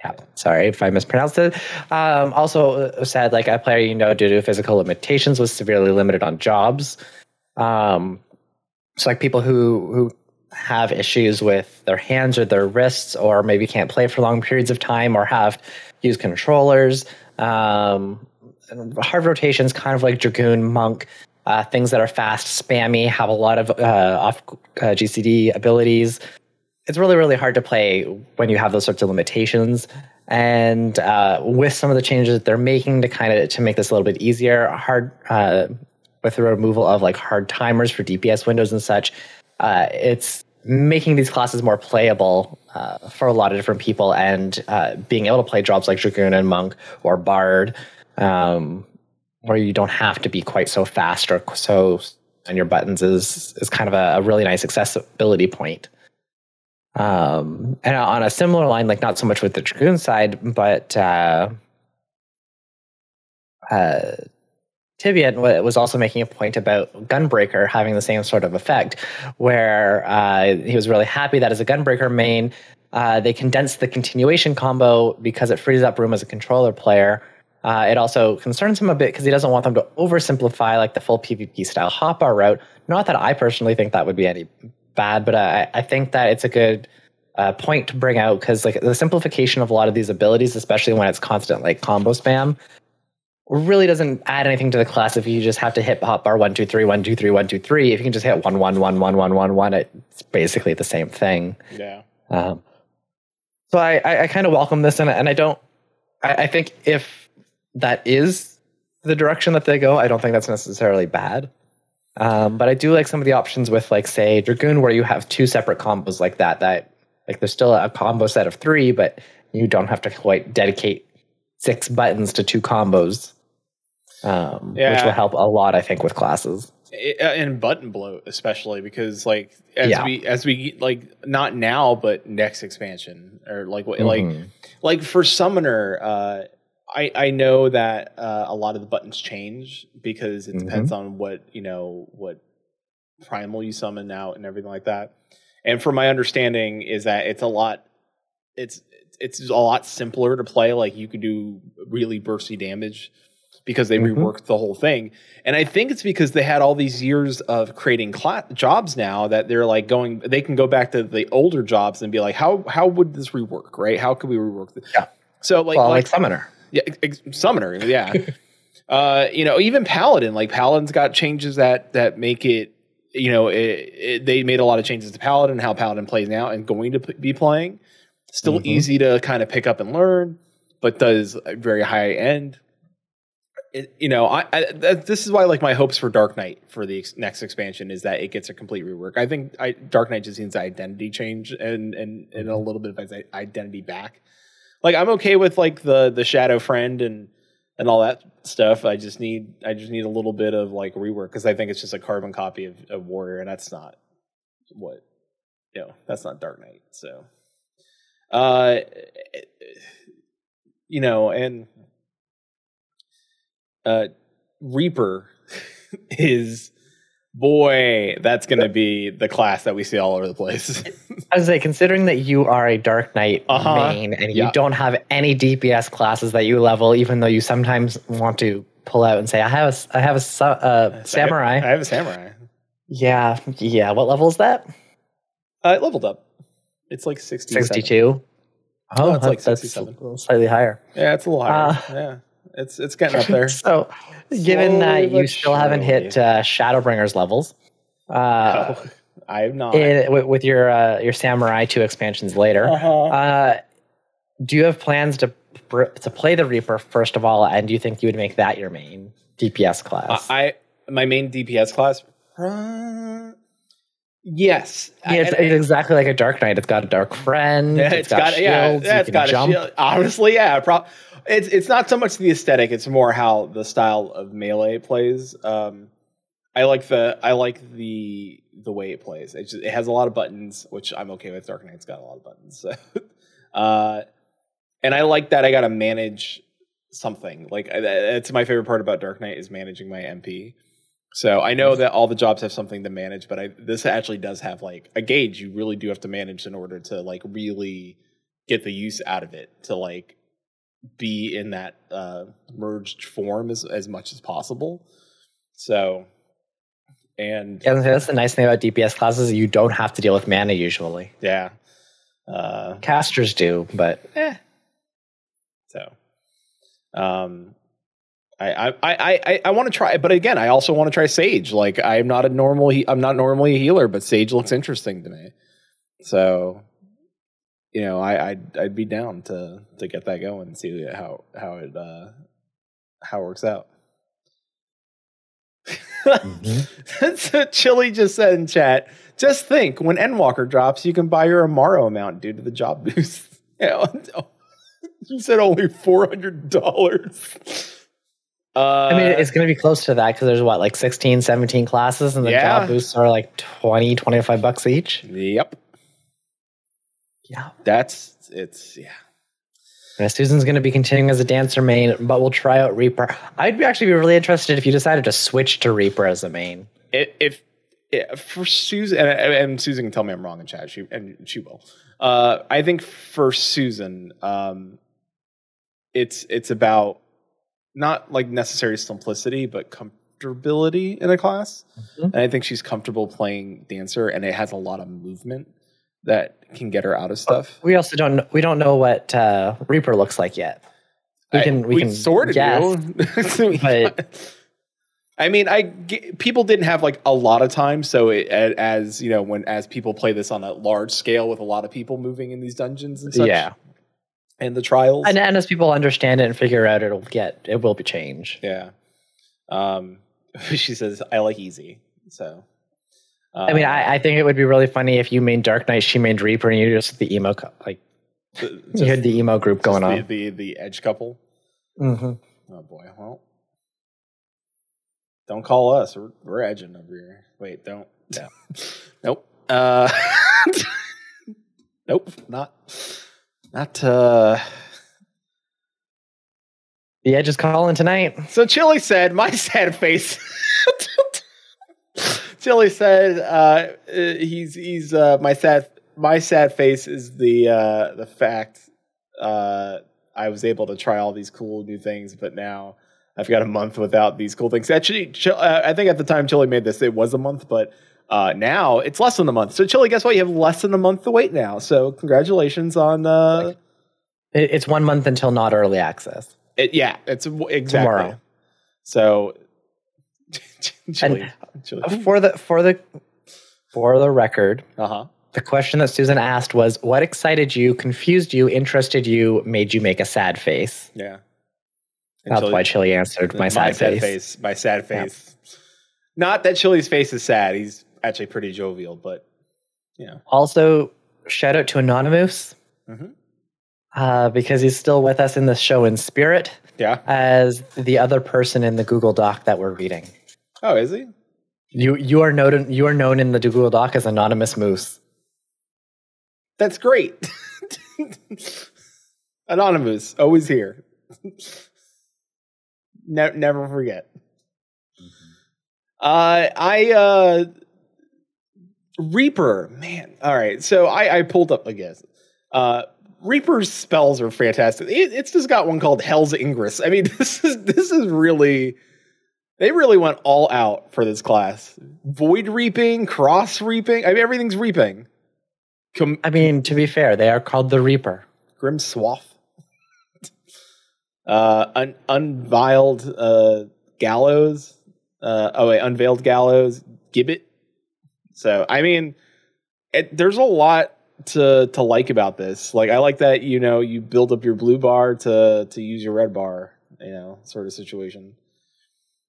Yeah, sorry if I mispronounced it. Um, also uh, said like a player you know due to physical limitations was severely limited on jobs. Um, so like people who who have issues with their hands or their wrists, or maybe can't play for long periods of time, or have use controllers. Um, hard rotations, kind of like dragoon, monk, uh, things that are fast, spammy, have a lot of uh, off uh, GCD abilities it's really really hard to play when you have those sorts of limitations. And uh, with some of the changes that they're making to kind of to make this a little bit easier hard uh, with the removal of like hard timers for dps windows and such uh, it's making these classes more playable uh, for a lot of different people and uh, being able to play jobs like dragoon and monk or bard um, where you don't have to be quite so fast or so on your buttons is is kind of a, a really nice accessibility point um, and on a similar line, like not so much with the Dragoon side, but uh, uh, Tibian was also making a point about Gunbreaker having the same sort of effect, where uh, he was really happy that as a Gunbreaker main, uh, they condensed the continuation combo because it frees up room as a controller player. Uh, it also concerns him a bit because he doesn't want them to oversimplify like the full PvP style hotbar route. Not that I personally think that would be any bad, but I, I think that it's a good uh, point to bring out because like the simplification of a lot of these abilities, especially when it's constant like combo spam, really doesn't add anything to the class if you just have to hit hotbar one two three one two three one two three. If you can just hit one one one one one one one, it's basically the same thing.
Yeah.
Um, so I, I, I kind of welcome this, and, and I don't. I, I think if that is the direction that they go, I don't think that's necessarily bad. Um, but I do like some of the options with, like, say, Dragoon, where you have two separate combos like that. That like there's still a combo set of three, but you don't have to quite dedicate six buttons to two combos, um, which will help a lot, I think, with classes.
It- uh, and button bloat especially because like as
Yeah.
we as we like not now but next expansion or like what like like for summoner uh i i know that uh, a lot of the buttons change because it depends on what you know what primal you summon out and everything like that and from my understanding is that it's a lot it's it's a lot simpler to play like you could do really bursty damage because they
Mhm.
reworked the whole thing and i think it's because they had all these years of creating cla- jobs now that they're like going they can go back to the older jobs and be like how how would this rework right how could we rework this
Yeah.
so like
well,
like
like Summoner.
Yeah, ex- summoner. Yeah. <laughs> uh, you know, even paladin. Like paladin's got changes that that make it. You know, it, it, they made a lot of changes to paladin, how paladin plays now, and going to p- be playing. Still
Mhm.
easy to kind of pick up and learn, but does very high end. It, you know, I, I this is why like my hopes for Dark Knight for the ex- next expansion is that it gets a complete rework. I think I, Dark Knight just needs identity change and and and a little bit of identity back like I'm okay with like the the shadow friend and and all that stuff. I just need I just need a little bit of like rework because I think it's just a carbon copy of, of Warrior, and that's not what you know. That's not Dark Knight. So, uh, you know, and uh, Reaper. <laughs> is boy, that's going to be the class that we see all over the place. <laughs>
I was say, considering that you are a Dark Knight
Uh-huh.
main and
Yeah.
you don't have any DPS classes that you level, even though you sometimes want to pull out and say, "I have a, s- I have a uh, samurai."
I have a samurai.
yeah, yeah. What level is that?
Uh, it leveled up. It's like 67.
Sixty-two.
No,
Oh,
it's like
that's
67.
slightly higher.
Yeah, it's a little higher.
Uh,
yeah. It's it's getting up there. <laughs>
So, given that you
but
still haven't hit uh, Shadowbringers levels, uh,
Oh, <laughs> I have not.
in, with, with your uh, your Samurai two expansions later,
Uh-huh.
uh, do you have plans to to play the Reaper first of all, and do you think you would make that your main DPS class?
I my main DPS class. Uh, yes.
yeah, it's,
I-
it's exactly like a Dark Knight. It's got a Dark Friend.
Yeah, it's got, yeah,
shields,
yeah,
you
it's
can
got
jump.
a shield. Honestly, yeah, pro- it's it's not so much the aesthetic; it's more how the style of melee plays. Um, I like the I like the the way it plays. It, just, it has a lot of buttons, which I'm okay with. Dark Knight's got a lot of buttons, so. <laughs> uh, and I like that I got to manage something. Like I- that's my favorite part about Dark Knight is managing my MP. So I know that all the jobs have something to manage, but I, this actually does have like a gauge you really do have to manage in order to like really get the use out of it to like be in that uh, merged form as as much as possible. So, and
Yeah, that's the nice thing about DPS classes. You don't have to deal with mana usually.
yeah, uh,
Casters do, but
eh. So, um, I I I I, I want to try, but again, I also want to try Sage. Like I'm not a normal, he- I'm not normally a healer, but Sage looks interesting to me. So, you know, I I'd, I'd be down to to get that going and see how how it uh how it works out. <laughs> so Chili just said in chat, just think when Endwalker drops, you can buy your Amaro amount due to the job boost. <laughs> Yeah, <laughs> you said only four hundred dollars. Uh,
I mean, it's going to be close to that because there's what, like 16, 17 classes, and the
Yeah.
job boosts are like 20, 25 bucks each.
yep,
Yeah.
that's it's yeah.
And Susan's going to be continuing as a dancer main, but we'll try out Reaper. I'd be actually be really interested if you decided to switch to Reaper as a main.
If, if, if for Susan and, and Susan can tell me I'm wrong in chat, she and she will. Uh, I think for Susan, um, it's it's about not like necessary simplicity, but comfortability in a class.
Mhm.
And I think she's comfortable playing dancer, and it has a lot of movement that can get her out of stuff.
We also don't we don't know what uh, Reaper looks like yet. We
I-
can we, can
sort of
guess.
do. <laughs>
but-
I mean, I people didn't have like a lot of time, so it, as you know, when as people play this on a large scale with a lot of people moving in these dungeons and such,
Yeah,
and the trials,
and, and as people understand it and figure out, it'll get it will be changed.
yeah. Um, <laughs> she says, "I like easy," so.
I mean,
um,
I, I think it would be really funny if you made Dark Knight, she made Reaper, and you just the emo like
th-
you had the emo group
just
going
the,
on.
the the edge couple.
Mm-hmm.
Oh boy, well, don't call us. We're, we're edging over here. Wait, don't. No. <laughs> nope. Uh, <laughs> nope. Not. Not. Uh.
The Edge is calling tonight.
So Chili said, "My <laughs> sad face." Chili said, uh, uh, "He's he's uh, my sad my sad face is the uh, the fact uh, I was able to try all these cool new things, but now I've got a month without these cool things. Actually, uh, I think at the time Chili made this, it was a month, but uh, now it's less than a month. So Chili, guess what? You have less than a month to wait now. So congratulations on uh,
it's one month until not early access.
it. Yeah, it's exactly
Tomorrow.
So. <laughs> Chili.
For the for the for the record,
Uh huh.
the question that Susan asked was, "What excited you, confused you, interested you, made you make a sad face?"
Yeah. And
That's
Chili-
why Chili answered my, sad, face.
My sad
Yeah.
face. Not that Chili's face is sad. He's actually pretty jovial, but you know.
Also, shout out to Anonymous
Mhm.
uh, because he's still with us in the show in spirit
Yeah.
as the other person in the Google Doc that we're reading.
Oh, is he?
You you are known you are known in the Google Doc as Anonymous Moose.
That's great. <laughs> Anonymous, always here. Ne- never forget. Uh, I uh, Reaper, man. All right, so I, I pulled up. I guess uh, Reaper's spells are fantastic. It, it's just got one called Hell's Ingress. I mean, <laughs> this is this is really they really went all out for this class. Void reaping, cross reaping. I mean, everything's reaping. Com-
I mean, to be fair, they are called the Reaper.
Grim Swathe. <laughs> uh, un- unveiled uh, gallows. Uh, oh wait, unveiled gallows. Gibbet. So I mean, it, there's a lot to to like about this. Like I like that you know you build up your blue bar to to use your red bar. You know, sort of situation.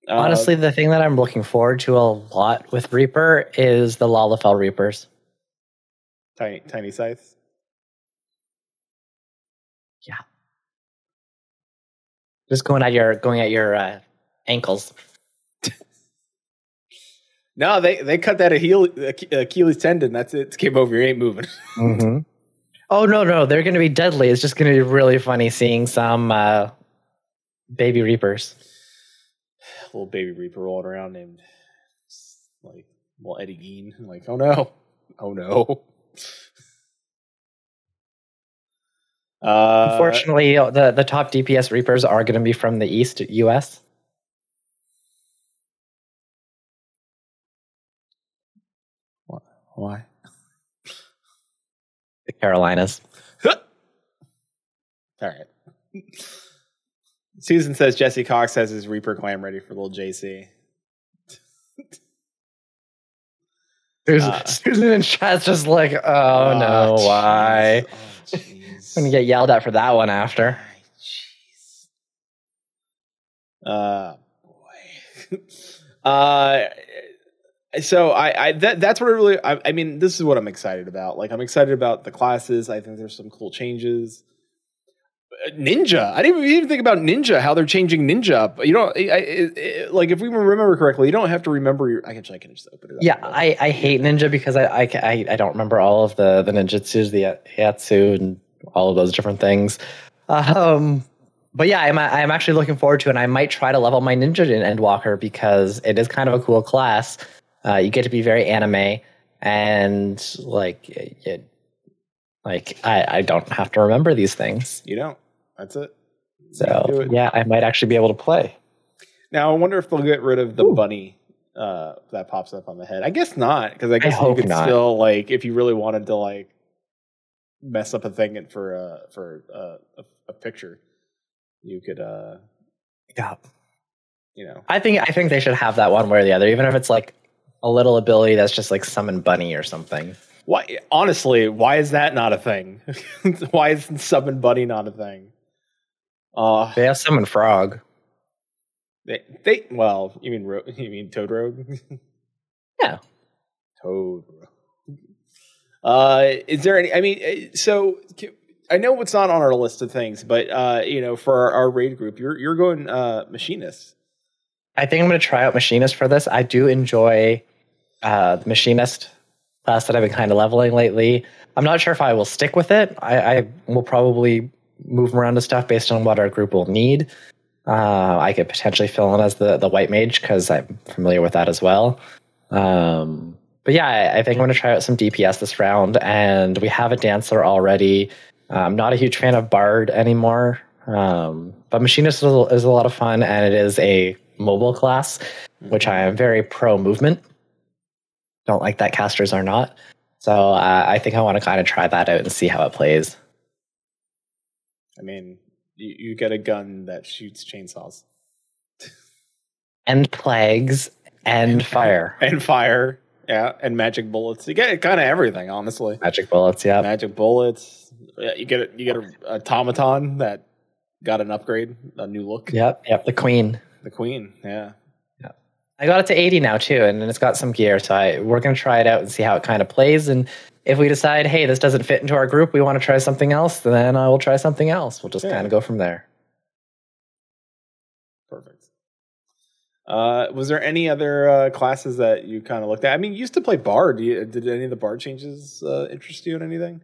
Uh,
Honestly, the thing that I'm looking forward to a lot with Reaper is the Lalafell Reapers.
tiny tiny scythes. Yeah.
Just going at your going at your uh, ankles. <laughs>
No, they they cut that Achille, Achilles tendon. That's it. It's game over. You ain't moving. <laughs>
Mm-hmm. Oh no, no, they're going to be deadly. It's just going to be really funny seeing some uh, baby reapers.
Little baby reaper rolling around named like well Eddie Gein. I'm <laughs> like, oh no, oh no. Uh,
Unfortunately, the the top DPS reapers are going to be from the East U.S. What?
why?
The Carolinas. <laughs>
All right. <laughs> Susan says Jesse Cox has his Reaper clam ready for little JC.
Susan,
Uh.
Susan in chat's just like, oh, no,
jeez.
why?
Oh, jeez.
Gonna get yelled at for that one after.
Jeez. Uh, boy. <laughs> uh, so I, I that that's what I really. I, I mean, this is what I'm excited about. Like, I'm excited about the classes. I think there's some cool changes. Ninja. I didn't even think about Ninja. How they're changing Ninja up. You know, like if we remember correctly, you don't have to remember your. I can. I can just open it up.
Yeah, I, I hate ninja because I, I, I, I don't remember all of the, the ninjutsus, the yatsu, and all of those different things. Um, but yeah, I'm, I'm actually looking forward to it. And I might try to level my ninja in Endwalker because it is kind of a cool class. Uh, you get to be very anime, and like, it, like I, I don't have to remember these things.
You don't. That's it.
So
it.
yeah, I might actually be able to play.
Now I wonder if they'll get rid of the
Ooh.
bunny uh, that pops up on the head. I guess not, because I guess you could
not.
still like if you really wanted to like mess up a thing for uh, for uh, a, a picture, you could uh,
Yeah,
you know
I think I think they should have that one way or the other, even if it's like a little ability that's just like summon bunny or something.
why honestly why is that not a thing? <laughs> why is summon bunny not a thing? Uh,
They have summon frog.
they, they well you mean ro- <laughs> you mean Toad Rogue? <laughs>
Yeah.
Toad. Rogue. Uh, is there any? I mean, eh, so I know what's not on our list of things, but uh, you know, for our, our raid group, you're you're going uh, machinist.
I think I'm going to try out machinist for this. I do enjoy uh, the machinist class that I've been kind of leveling lately. I'm not sure if I will stick with it. I, I will probably move around to stuff based on what our group will need. Uh, I could potentially fill in as the, the white mage because I'm familiar with that as well. Um, but yeah, I, I think I'm going to try out some DPS this round, and we have a dancer already. Uh, I'm not a huge fan of Bard anymore, um, but Machinist is a, is a lot of fun, and it is a mobile class, which I am very pro movement. Don't like that casters are not. So uh, I think I want to kind of try that out and see how it plays.
I mean, you, you get a gun that shoots chainsaws
And plagues and fire. <laughs>
and fire, yeah, and magic bullets. You get kind of everything, honestly.
Magic bullets, yeah.
Magic bullets. Yeah, you get a, you get a automaton that got an upgrade, a new look.
Yep, yep, the queen.
The queen, yeah. Yeah.
I got it to 80 now too, and it's got some gear. So I, we're going to try it out and see how it kind of plays. And if we decide, hey, this doesn't fit into our group, we want to try something else, then I will try something else. We'll just
Yeah.
kind of go from there.
Perfect. Uh, was there any other uh, classes that you kind of looked at? I mean, you used to play Bard. You, did any of the Bard changes uh, interest you in anything?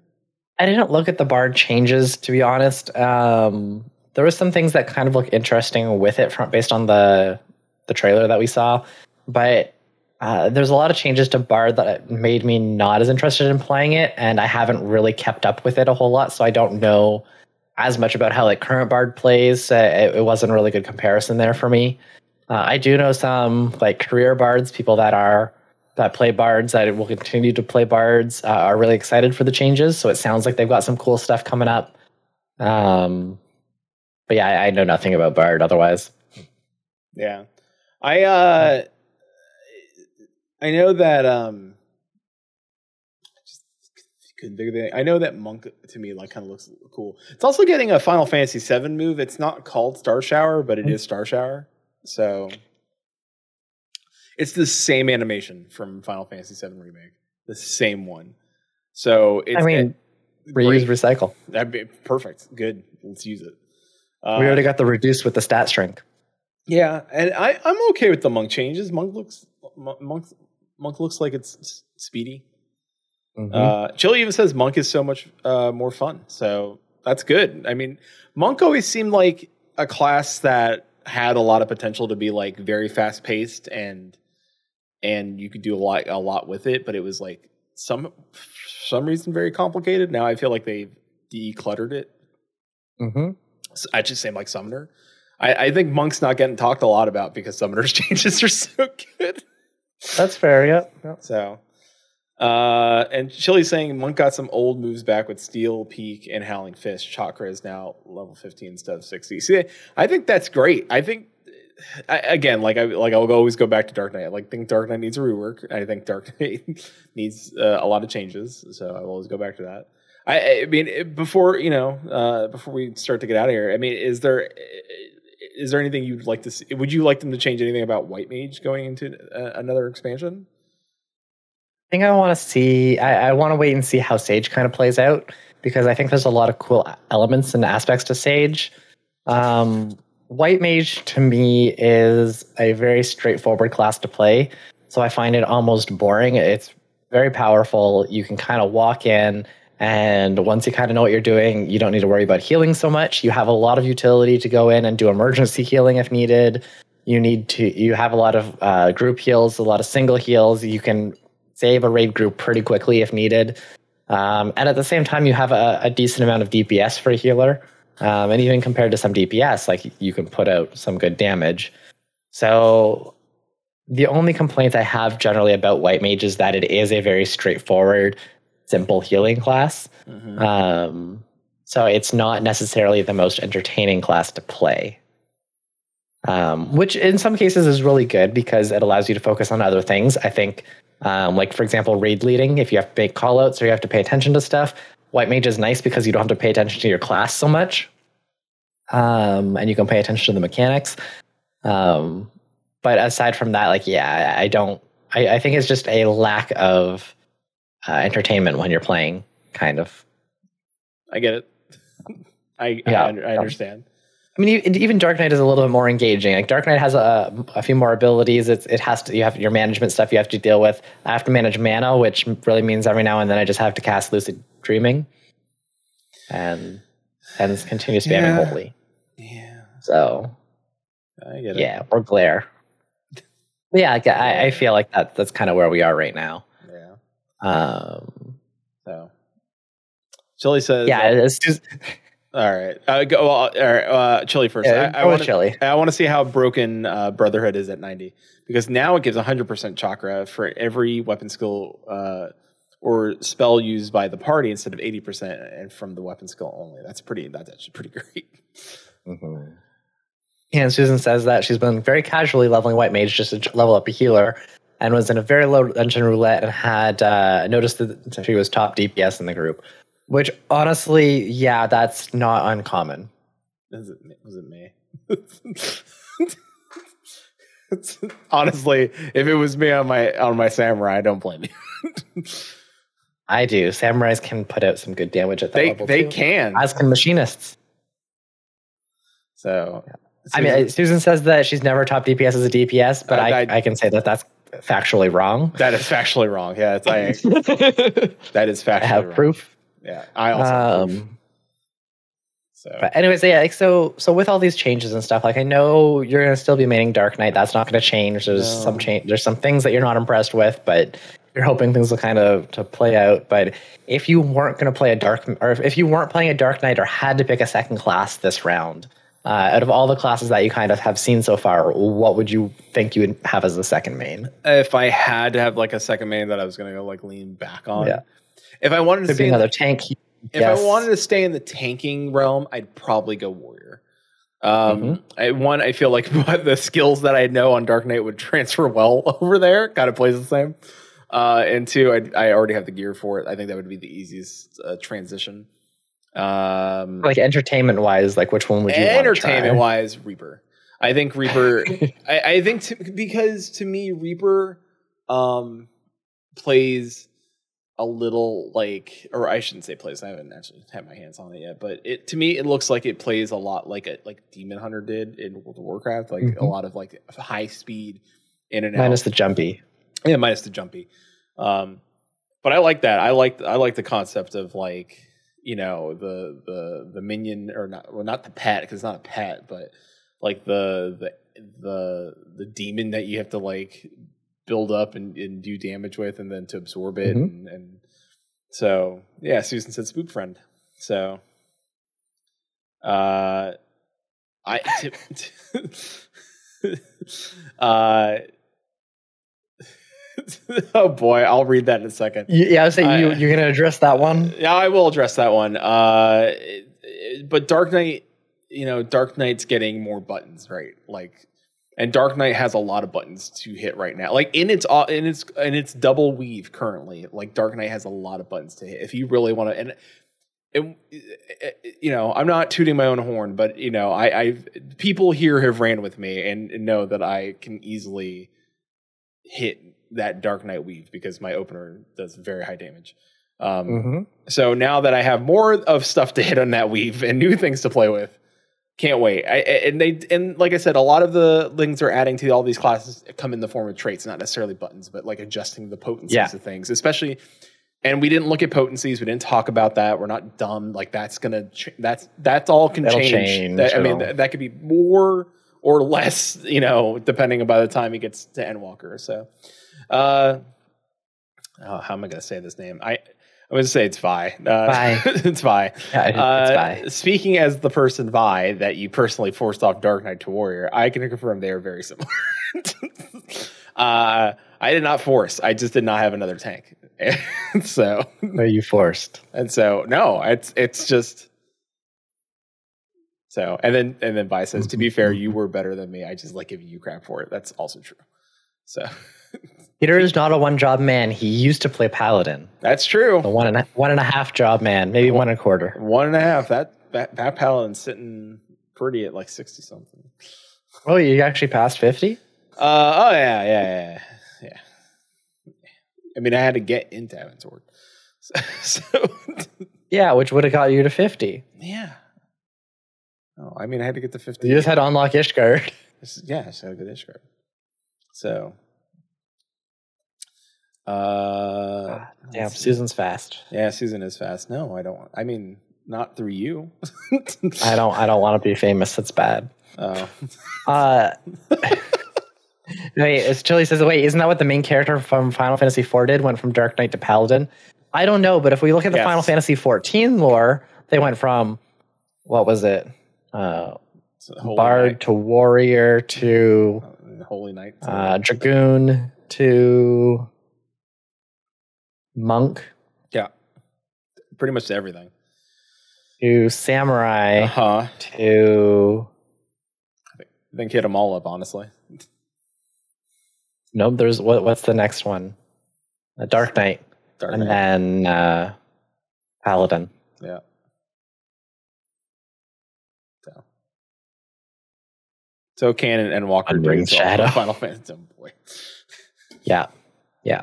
I didn't look at the bard changes to be honest. Um, there was some things that kind of look interesting with it from based on the the trailer that we saw, but uh, there's a lot of changes to Bard that made me not as interested in playing it, and I haven't really kept up with it a whole lot, so I don't know as much about how like current Bard plays. Uh, it, it, wasn't a really good comparison there for me. Uh, I do know some like career bards, people that are that play bards that will continue to play bards uh, are really excited for the changes. So it sounds like they've got some cool stuff coming up. Um, but yeah, I, I know nothing about bard otherwise.
Yeah, I uh, I know that um, just couldn't think of anything. I know that monk to me like kind of looks cool. It's also getting a Final Fantasy VII move. It's not called Star Shower, but it is Star Shower. So it's the same animation from Final Fantasy VII remake, the same one. So it's,
I mean, it, reuse, recycle.
That'd be perfect. Good. Let's use it.
Uh, we already got the reduce with the stat strength.
Yeah, and I I'm okay with the monk changes. Monk looks monk monk looks like it's speedy. Mm-hmm. Uh, Chili even says monk is so much uh, more fun. So that's good. I mean, monk always seemed like a class that had a lot of potential to be like very fast paced and and you could do a lot a lot with it, but it was like some some reason very complicated. Now I feel like they've decluttered it.
Mm-hmm.
So I just say like Summoner. I, I think Monk's not getting talked a lot about because Summoner's <laughs> changes are so good.
That's fair. Yeah. Yep.
So, uh, and Chili's saying Monk got some old moves back with Steel Peak and Howling Fist. Chakra is now level 15 instead of 60. See, I think that's great. I think I, again, like I like I'll always go back to Dark Knight. Like think Dark Knight needs a rework. I think Dark <laughs> Knight needs uh, a lot of changes. So I will always go back to that. I, I mean, before you know, uh, before we start to get out of here, I mean, is there is there anything you'd like to see? Would you like them to change anything about White Mage going into uh, another expansion?
I think I want to see. I, I want to wait and see how Sage kind of plays out because I think there's a lot of cool elements and aspects to Sage. Um, White Mage to me is a very straightforward class to play. So I find it almost boring. It's very powerful. You can kind of walk in, and once you kind of know what you're doing, you don't need to worry about healing so much. You have a lot of utility to go in and do emergency healing if needed. You need to, you have a lot of uh, group heals, a lot of single heals. You can save a raid group pretty quickly if needed. Um, and at the same time, you have a, a decent amount of DPS for a healer. Um, and even compared to some DPS, like you can put out some good damage. So the only complaint I have generally about White Mage is that it is a very straightforward, simple healing class. Mm-hmm. Um, so it's not necessarily the most entertaining class to play. Um, which in some cases is really good because it allows you to focus on other things. I think, um, like for example, raid leading, if you have to make callouts or you have to pay attention to stuff, White Mage is nice because you don't have to pay attention to your class so much um, and you can pay attention to the mechanics. Um, but aside from that, like, yeah, I don't. I, I think it's just a lack of uh, entertainment when you're playing, kind of.
I get it. <laughs> I yeah, I, I understand.
I mean, even Dark Knight is a little bit more engaging. Like Dark Knight has a, a few more abilities. It's, it has to you have your management stuff you have to deal with. I have to manage mana, which really means every now and then I just have to cast Lucid Dreaming, and and continue spamming yeah. Holy. Yeah. So,
I get
it. Yeah, or glare. <laughs> yeah, I, I feel like that. That's kind of where we are right now.
Yeah.
Um.
So, Chili says,
"Yeah, uh, it's just."
All right, uh, go. Well, all right, uh, Chili first.
Yeah, I, I want Chili.
I want to see how broken uh, Brotherhood is at ninety because now it gives hundred percent chakra for every weapon skill uh, or spell used by the party instead of eighty percent and from the weapon skill only. That's pretty. That's actually pretty <laughs> great.
Mm-hmm. And Susan says that she's been very casually leveling White Mage just to level up a healer and was in a very low dungeon roulette and had uh, noticed that she was top DPS in the group. Which honestly, yeah, that's not uncommon.
Was it, was it me? <laughs> honestly, if it was me on my on my samurai, I don't blame you. <laughs>
I do. Samurais can put out some good damage at that
they,
level.
They
too.
can.
As can machinists.
So yeah.
Susan, I mean, Susan says that she's never top DPS as a DPS, but uh, I, I, I, can say that that's factually wrong.
That is factually wrong. Yeah, it's I, <laughs> that is factually. I
have
wrong.
proof.
Yeah, I also. Um, So
But anyways, yeah, like so so with all these changes and stuff, like I know you're gonna still be maining Dark Knight. That's not gonna change. There's
No.
some change there's some things that you're not impressed with, but you're hoping things will kind of to play out. But if you weren't gonna play a dark or if you weren't playing a Dark Knight or had to pick a second class this round, uh, out of all the classes that you kind of have seen so far, what would you think you would have as the second main?
if I had to have like a second main that I was gonna go like lean back on,
Yeah.
If I wanted to
Could
stay
be another
the,
tank.
if I wanted to stay in the tanking realm, I'd probably go warrior. Um,
Mhm.
I, one, I feel like <laughs> the skills that I know on Dark Knight would <laughs> transfer well <laughs> over there. Kind of plays the same. Uh, and two, I, I already have the gear for it. I think that would be the easiest uh, transition. Um,
like entertainment wise, like which one would you
entertainment wise, Reaper. I think Reaper. <laughs> I, I think to, because to me, Reaper um, plays a little like, or I shouldn't say plays. I haven't actually had my hands on it yet, but it to me it looks like it plays a lot like a like Demon Hunter did in World of Warcraft, like a
Mhm.
lot of like high speed in and
minus
out.
the jumpy?
Yeah, minus the jumpy. Um, but I like that. I like I like the concept of like you know the the the minion or not well not the pet because it's not a pet, but like the the the the demon that you have to like build up and, and do damage with, and then to absorb it,
Mhm.
and, and so yeah. Susan said spook friend. So uh, I <laughs> <laughs> uh. <laughs> oh boy, I'll read that in a second.
Yeah, I was saying
I-
you you're gonna address that one.
Yeah, I will address that one. Uh, but Dark Knight, you know, Dark Knight's getting more buttons, right? Like, and Dark Knight has a lot of buttons to hit right now. Like in its au- in its in its double weave currently, like Dark Knight has a lot of buttons to hit. If you really want to, and it, it- uh, uh, you know, I'm not tooting my own horn, but you know, I, I people here have ran with me and know that I can easily hit that Dark Knight weave because my opener does very high damage. Um,
Mhm.
so now that I have more of stuff to hit on that weave and new things to play with, can't wait. I, and they and like I said, a lot of the things they're adding to all these classes come in the form of traits, not necessarily buttons, but like adjusting the potencies
Yeah.
of things, especially. And we didn't look at potencies. We didn't talk about that. We're not dumb. Like that's gonna. Ch- that's that's all can
That'll
change.
change,
That- I mean, that, that could be more or less. You know, depending by the time he gets to Endwalker. So, uh, oh, how am I gonna say this name? I. I'm gonna say it's Vi. Uh,
Vi. <laughs>
it's Vi.
Yeah,
Uh,
it's fine.
Speaking as the person Vi that you personally forced off Dark Knight to Warrior, I can confirm they are very <laughs> similar. uh, I did not force. I just did not have another tank. And <laughs> so
Are you forced?
and so no, it's it's just so and then and then Vi says, to be fair, you were better than me. I just like giving you crap for it. That's also true. So
Peter is not a one job man. He used to play paladin,
that's true.
a one and a, one and a half job man, maybe one and a quarter.
One and a half. That that, that paladin's sitting pretty at like sixty something.
Oh, you actually passed fifty?
Uh, oh yeah, yeah, yeah, yeah. I mean, I had to get into Heavensward. <laughs> So, so
Yeah, which would have got you to fifty.
yeah. Oh, I mean, I had to get to fifty.
You just had to unlock Ishgard.
yeah, I had to get Ishgard. So, uh,
Damn,
let's.
Susan's fast.
yeah, Susan is fast. No, I don't. want I mean, not through you.
I don't. I don't want to be famous. That's bad.
Oh,
Uh, <laughs> wait, it's Chili says, wait, isn't that what the main character from Final Fantasy IV did? Went from Dark Knight to Paladin? I don't know, but if we look at the
Yes.
Final Fantasy XIV lore, they went from, what was it? Uh,
it's a Holy
Bard
Knight.
to Warrior to
Holy Knight.
uh, Dragoon to Monk
yeah, pretty much everything.
to Samurai
Uh huh.
to.
I think hit them all up, honestly.
Nope, there's what, what's the next one? A Dark Knight.
Dark
and then uh, Paladin.
Yeah. So, so Canon
Endwalker brings Shadow.
Final Fantasy. Oh boy,
Yeah, yeah.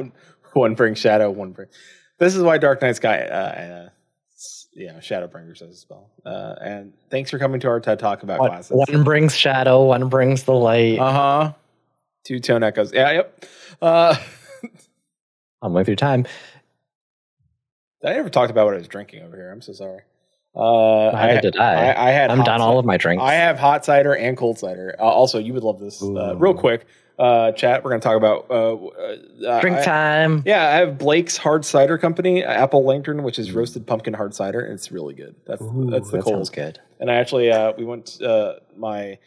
One brings Shadow, one brings. This is why Dark Knight's got, uh, uh, s- you know, Shadowbringers as well. Uh, and thanks for coming to our TED Talk about
One,
classes.
one brings shadow, one brings the light.
Uh huh. Two tone echoes. Yeah. Yep. Uh, <laughs>
I'm way through time.
I never talked about what I was drinking over here. I'm so sorry. Uh,
Neither did I.
I, I had.
I'm done
ci-
all of my drinks.
I have hot cider and cold cider. Uh, also, you would love this. Uh, real quick, uh, chat. We're going to talk about uh, uh,
Drink
I-
time.
Yeah, I have Blake's Hard Cider Company, Apple Lantern, which is roasted pumpkin hard cider. and It's really good. That's
Ooh,
that's the
that
cold.
good.
And I actually uh, we went uh, my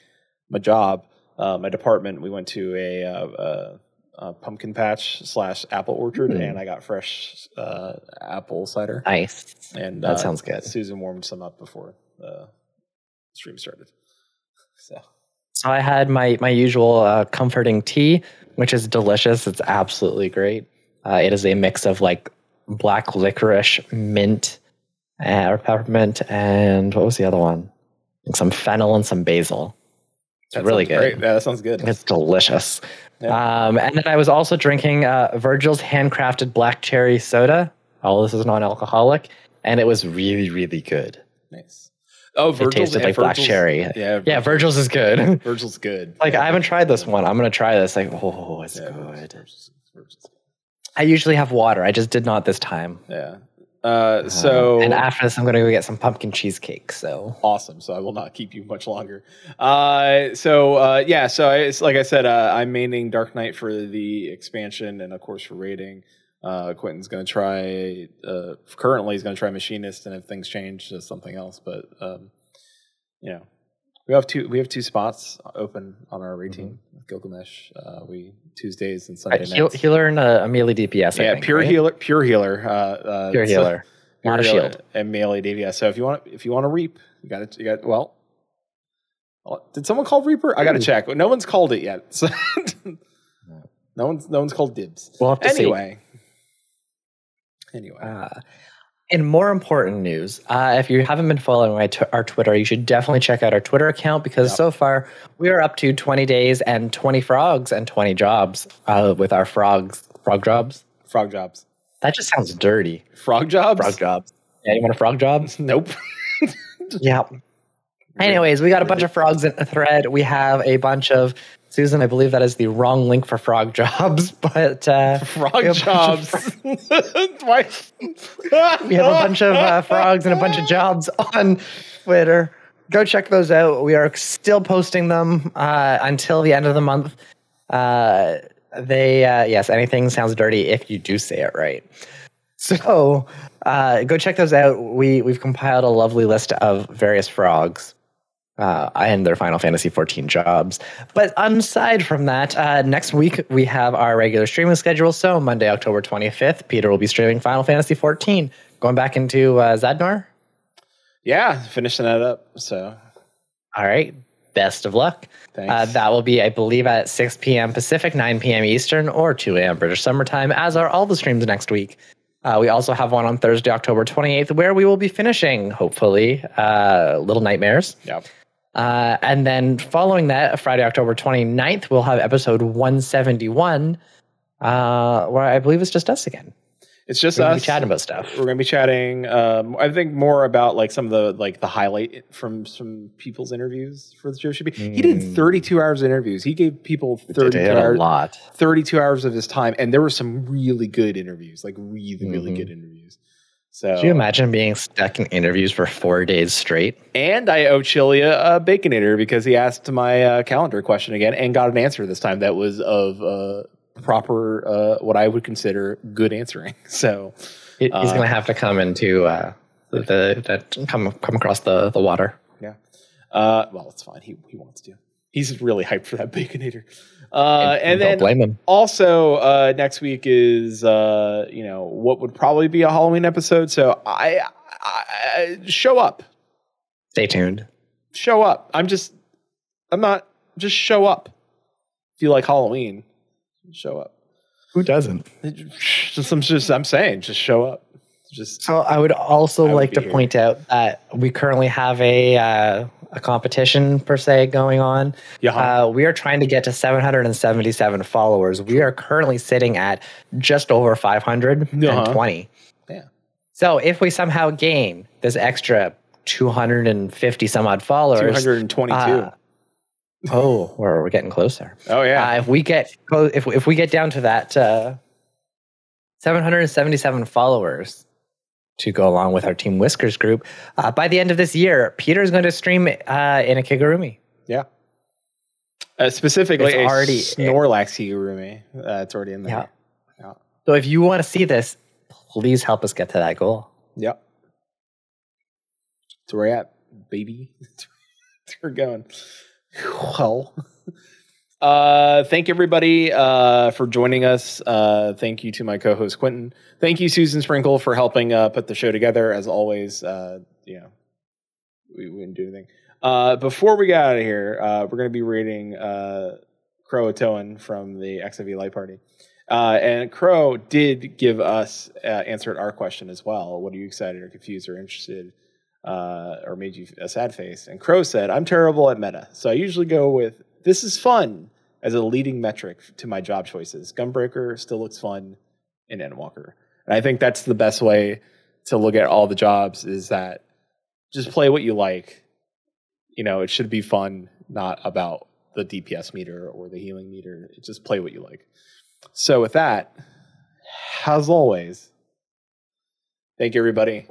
my job, uh, my department. We went to a, uh, uh, uh, pumpkin patch slash apple orchard,
Hmm.
and I got fresh uh, apple cider.
Nice.
And
That
uh,
sounds good.
Susan warmed some up before the stream started. <laughs> So
So I had my my usual uh, comforting tea, which is delicious. It's absolutely great. Uh, it is a mix of like black licorice, mint, uh, or peppermint, and what was the other one? Some fennel and some basil. It's
that
really good.
Great. Yeah, that sounds good.
It's delicious.
Yeah.
Um, and then I was also drinking uh, Virgil's handcrafted black cherry soda. All this is non-alcoholic, and it was really, really good.
Nice. Oh, Virgil's
tasted
and
like black cherry.
Yeah,
Yeah, Virgil's is good.
Virgil's <laughs> good.
like
Yeah,
I haven't tried this one. I'm gonna try this. Like, oh, it's
yeah,
good.
Virgil's, Virgil's,
I usually have water. I just did not this time.
yeah. Uh, so
and after this, I'm gonna go get some pumpkin cheesecake. So
awesome. So I will not keep you much longer. Uh, so uh, yeah, so I, it's like I said, uh, I'm maining Dark Knight for the expansion and of course for rating. Uh, Quentin's going to try. Uh, currently, he's going to try Machinist, and if things change, to something else. But um, you know, we have two. We have two spots open on our raid team with Gilgamesh. Uh, we Tuesdays and Sunday
heal,
nights.
healer and uh, a melee DPS. I
yeah,
think,
pure
right?
healer, pure healer, uh, uh,
pure
so-
healer, not a shield.
and melee DPS. So if you want, if you want to reap, you got it. You got well. Did someone call Reaper? I got to check. No one's called it yet. <laughs> So no one's no one's called dibs.
We'll have to see.
Anyway.
Uh, in more important news, uh, if you haven't been following my tw- our Twitter, you should definitely check out our Twitter account because
Yep.
so far we are up to 20 days and 20 frogs and 20 jobs uh, with our frogs, frog jobs.
frog jobs.
That just sounds dirty.
Frog jobs.
Frog jobs. Yeah, you want a frog job? <laughs>
Nope. <laughs>
yeah. Anyways, we got a bunch of frogs in a thread. We have a bunch of Susan. I believe that is the wrong link for frog <laughs> jobs, but uh,
Frog
we have a bunch
jobs. <laughs> Why?
we have a bunch of uh, frogs and a bunch of jobs on Twitter. Go check those out. We are still posting them uh, until the end of the month. Uh, they uh, yes, anything sounds dirty if you do say it right. So uh, go check those out. We we've compiled a lovely list of various frogs. Uh, and their Final Fantasy 14 jobs. But aside from that, uh, next week we have our regular streaming schedule. So Monday, October 25th, Peter will be streaming Final Fantasy 14. Going back into uh, Zadnor.
Yeah, finishing that up. So
All right. Best of luck.
thanks.
Uh, that will be, I believe, at 6 p.m. Pacific, 9 p.m. Eastern, or 2 a.m. British summertime, as are all the streams next week. Uh, we also have one on Thursday, October 28th, where we will be finishing, hopefully, uh, Little Nightmares.
yep.
Uh, and then following that, Friday, October 29th, we'll have episode 171, uh, where I believe it's just us again.
It's just
We're
us.
chatting about stuff.
We're gonna be chatting. Um, I think more about like some of the like the highlight from some people's interviews for the show should be. He did
Mm.
32 hours of interviews. He gave people
Did
32
a
hours,
lot.
32 hours of his time, and there were some really good interviews, like really really
Mhm.
good interviews. So,
Could you imagine being stuck in interviews for four days straight?
and I owe Chili a, a baconator because he asked my uh, calendar question again and got an answer this time that was of uh, proper uh, what I would consider good answering. <laughs> So.
He- He's
Uh,
going to have to come into uh, the, the that come come across the, the water.
Yeah. Uh, well, it's fine. He he wants to. He's really hyped for that baconator. Uh, and
don't
then
blame him.
also uh, next week is uh, you know what would probably be a Halloween episode. So I, I, I show up,
Stay tuned.
show up. I'm just I'm not just show up. If you like Halloween, show up.
Who doesn't?
Just, I'm just I'm saying, just show up. Just
So I would also
I
like
be
to
here.
point out that we currently have a uh, a competition per se going on.
yeah.
Uh, we are trying to get to 777 followers. We are currently sitting at just over 520.
Uh-huh. Yeah.
So if we somehow gain this extra 250 some odd followers,
222.
uh, oh, we're, we're getting closer.
oh yeah.
Uh, if we get if if we get down to that uh, 777 followers
to go along with our Team Whiskers group. Uh, by the end of this year, Peter is going to stream uh, in a Kigurumi.
Yeah. Uh, specifically,
It's
a
already-
Snorlax Kigurumi. Uh, it's already in there.
Yeah. So if you want to see this, please help us get to that goal.
Yep. That's where we're at, baby. <laughs> That's where we're going. Well, <laughs> uh, thank everybody uh, for joining us. Uh, thank you to my co-host Quentin. Thank you, Susan Sprinkle, for helping uh, put the show together. As always, uh, you know, we, didn't do anything. Uh, before we get out of here, we're going to be reading uh, Croatoan from the XIV Light Party. And Crow did give us answered our question as well. What are you excited or confused or interested, or made you a sad face? And Crow said, "I'm terrible at meta, so I usually go with this is fun as a leading metric to my job choices. Gunbreaker still looks fun in Endwalker, and I think that's the best way to look at all the jobs. Is that just play what you like. You know, it should be fun, not about the DPS meter or the healing meter. Just play what you like." So with that, as always, thank you everybody.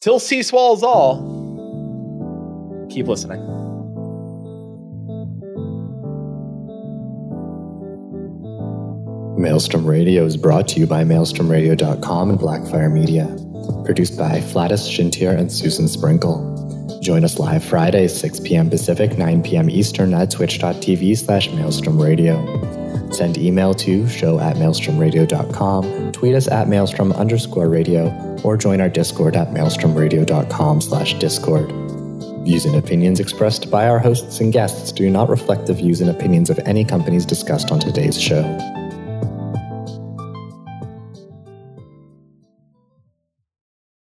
Till sea swallows all. Keep listening.
Maelstrom Radio is brought to you by maelstromradio.com and Blackfire Media. Produced by Flatus Shintier and Susan Sprinkle. Join us live Friday, 6 p.m. Pacific, 9 p.m. Eastern at twitch.tv slash maelstrom radio. Send email to show at maelstromradio.com, tweet us at maelstrom underscore radio, or join our Discord at maelstromradio.com slash discord. Views and opinions expressed by our hosts and guests do not reflect the views and opinions of any companies discussed on today's show.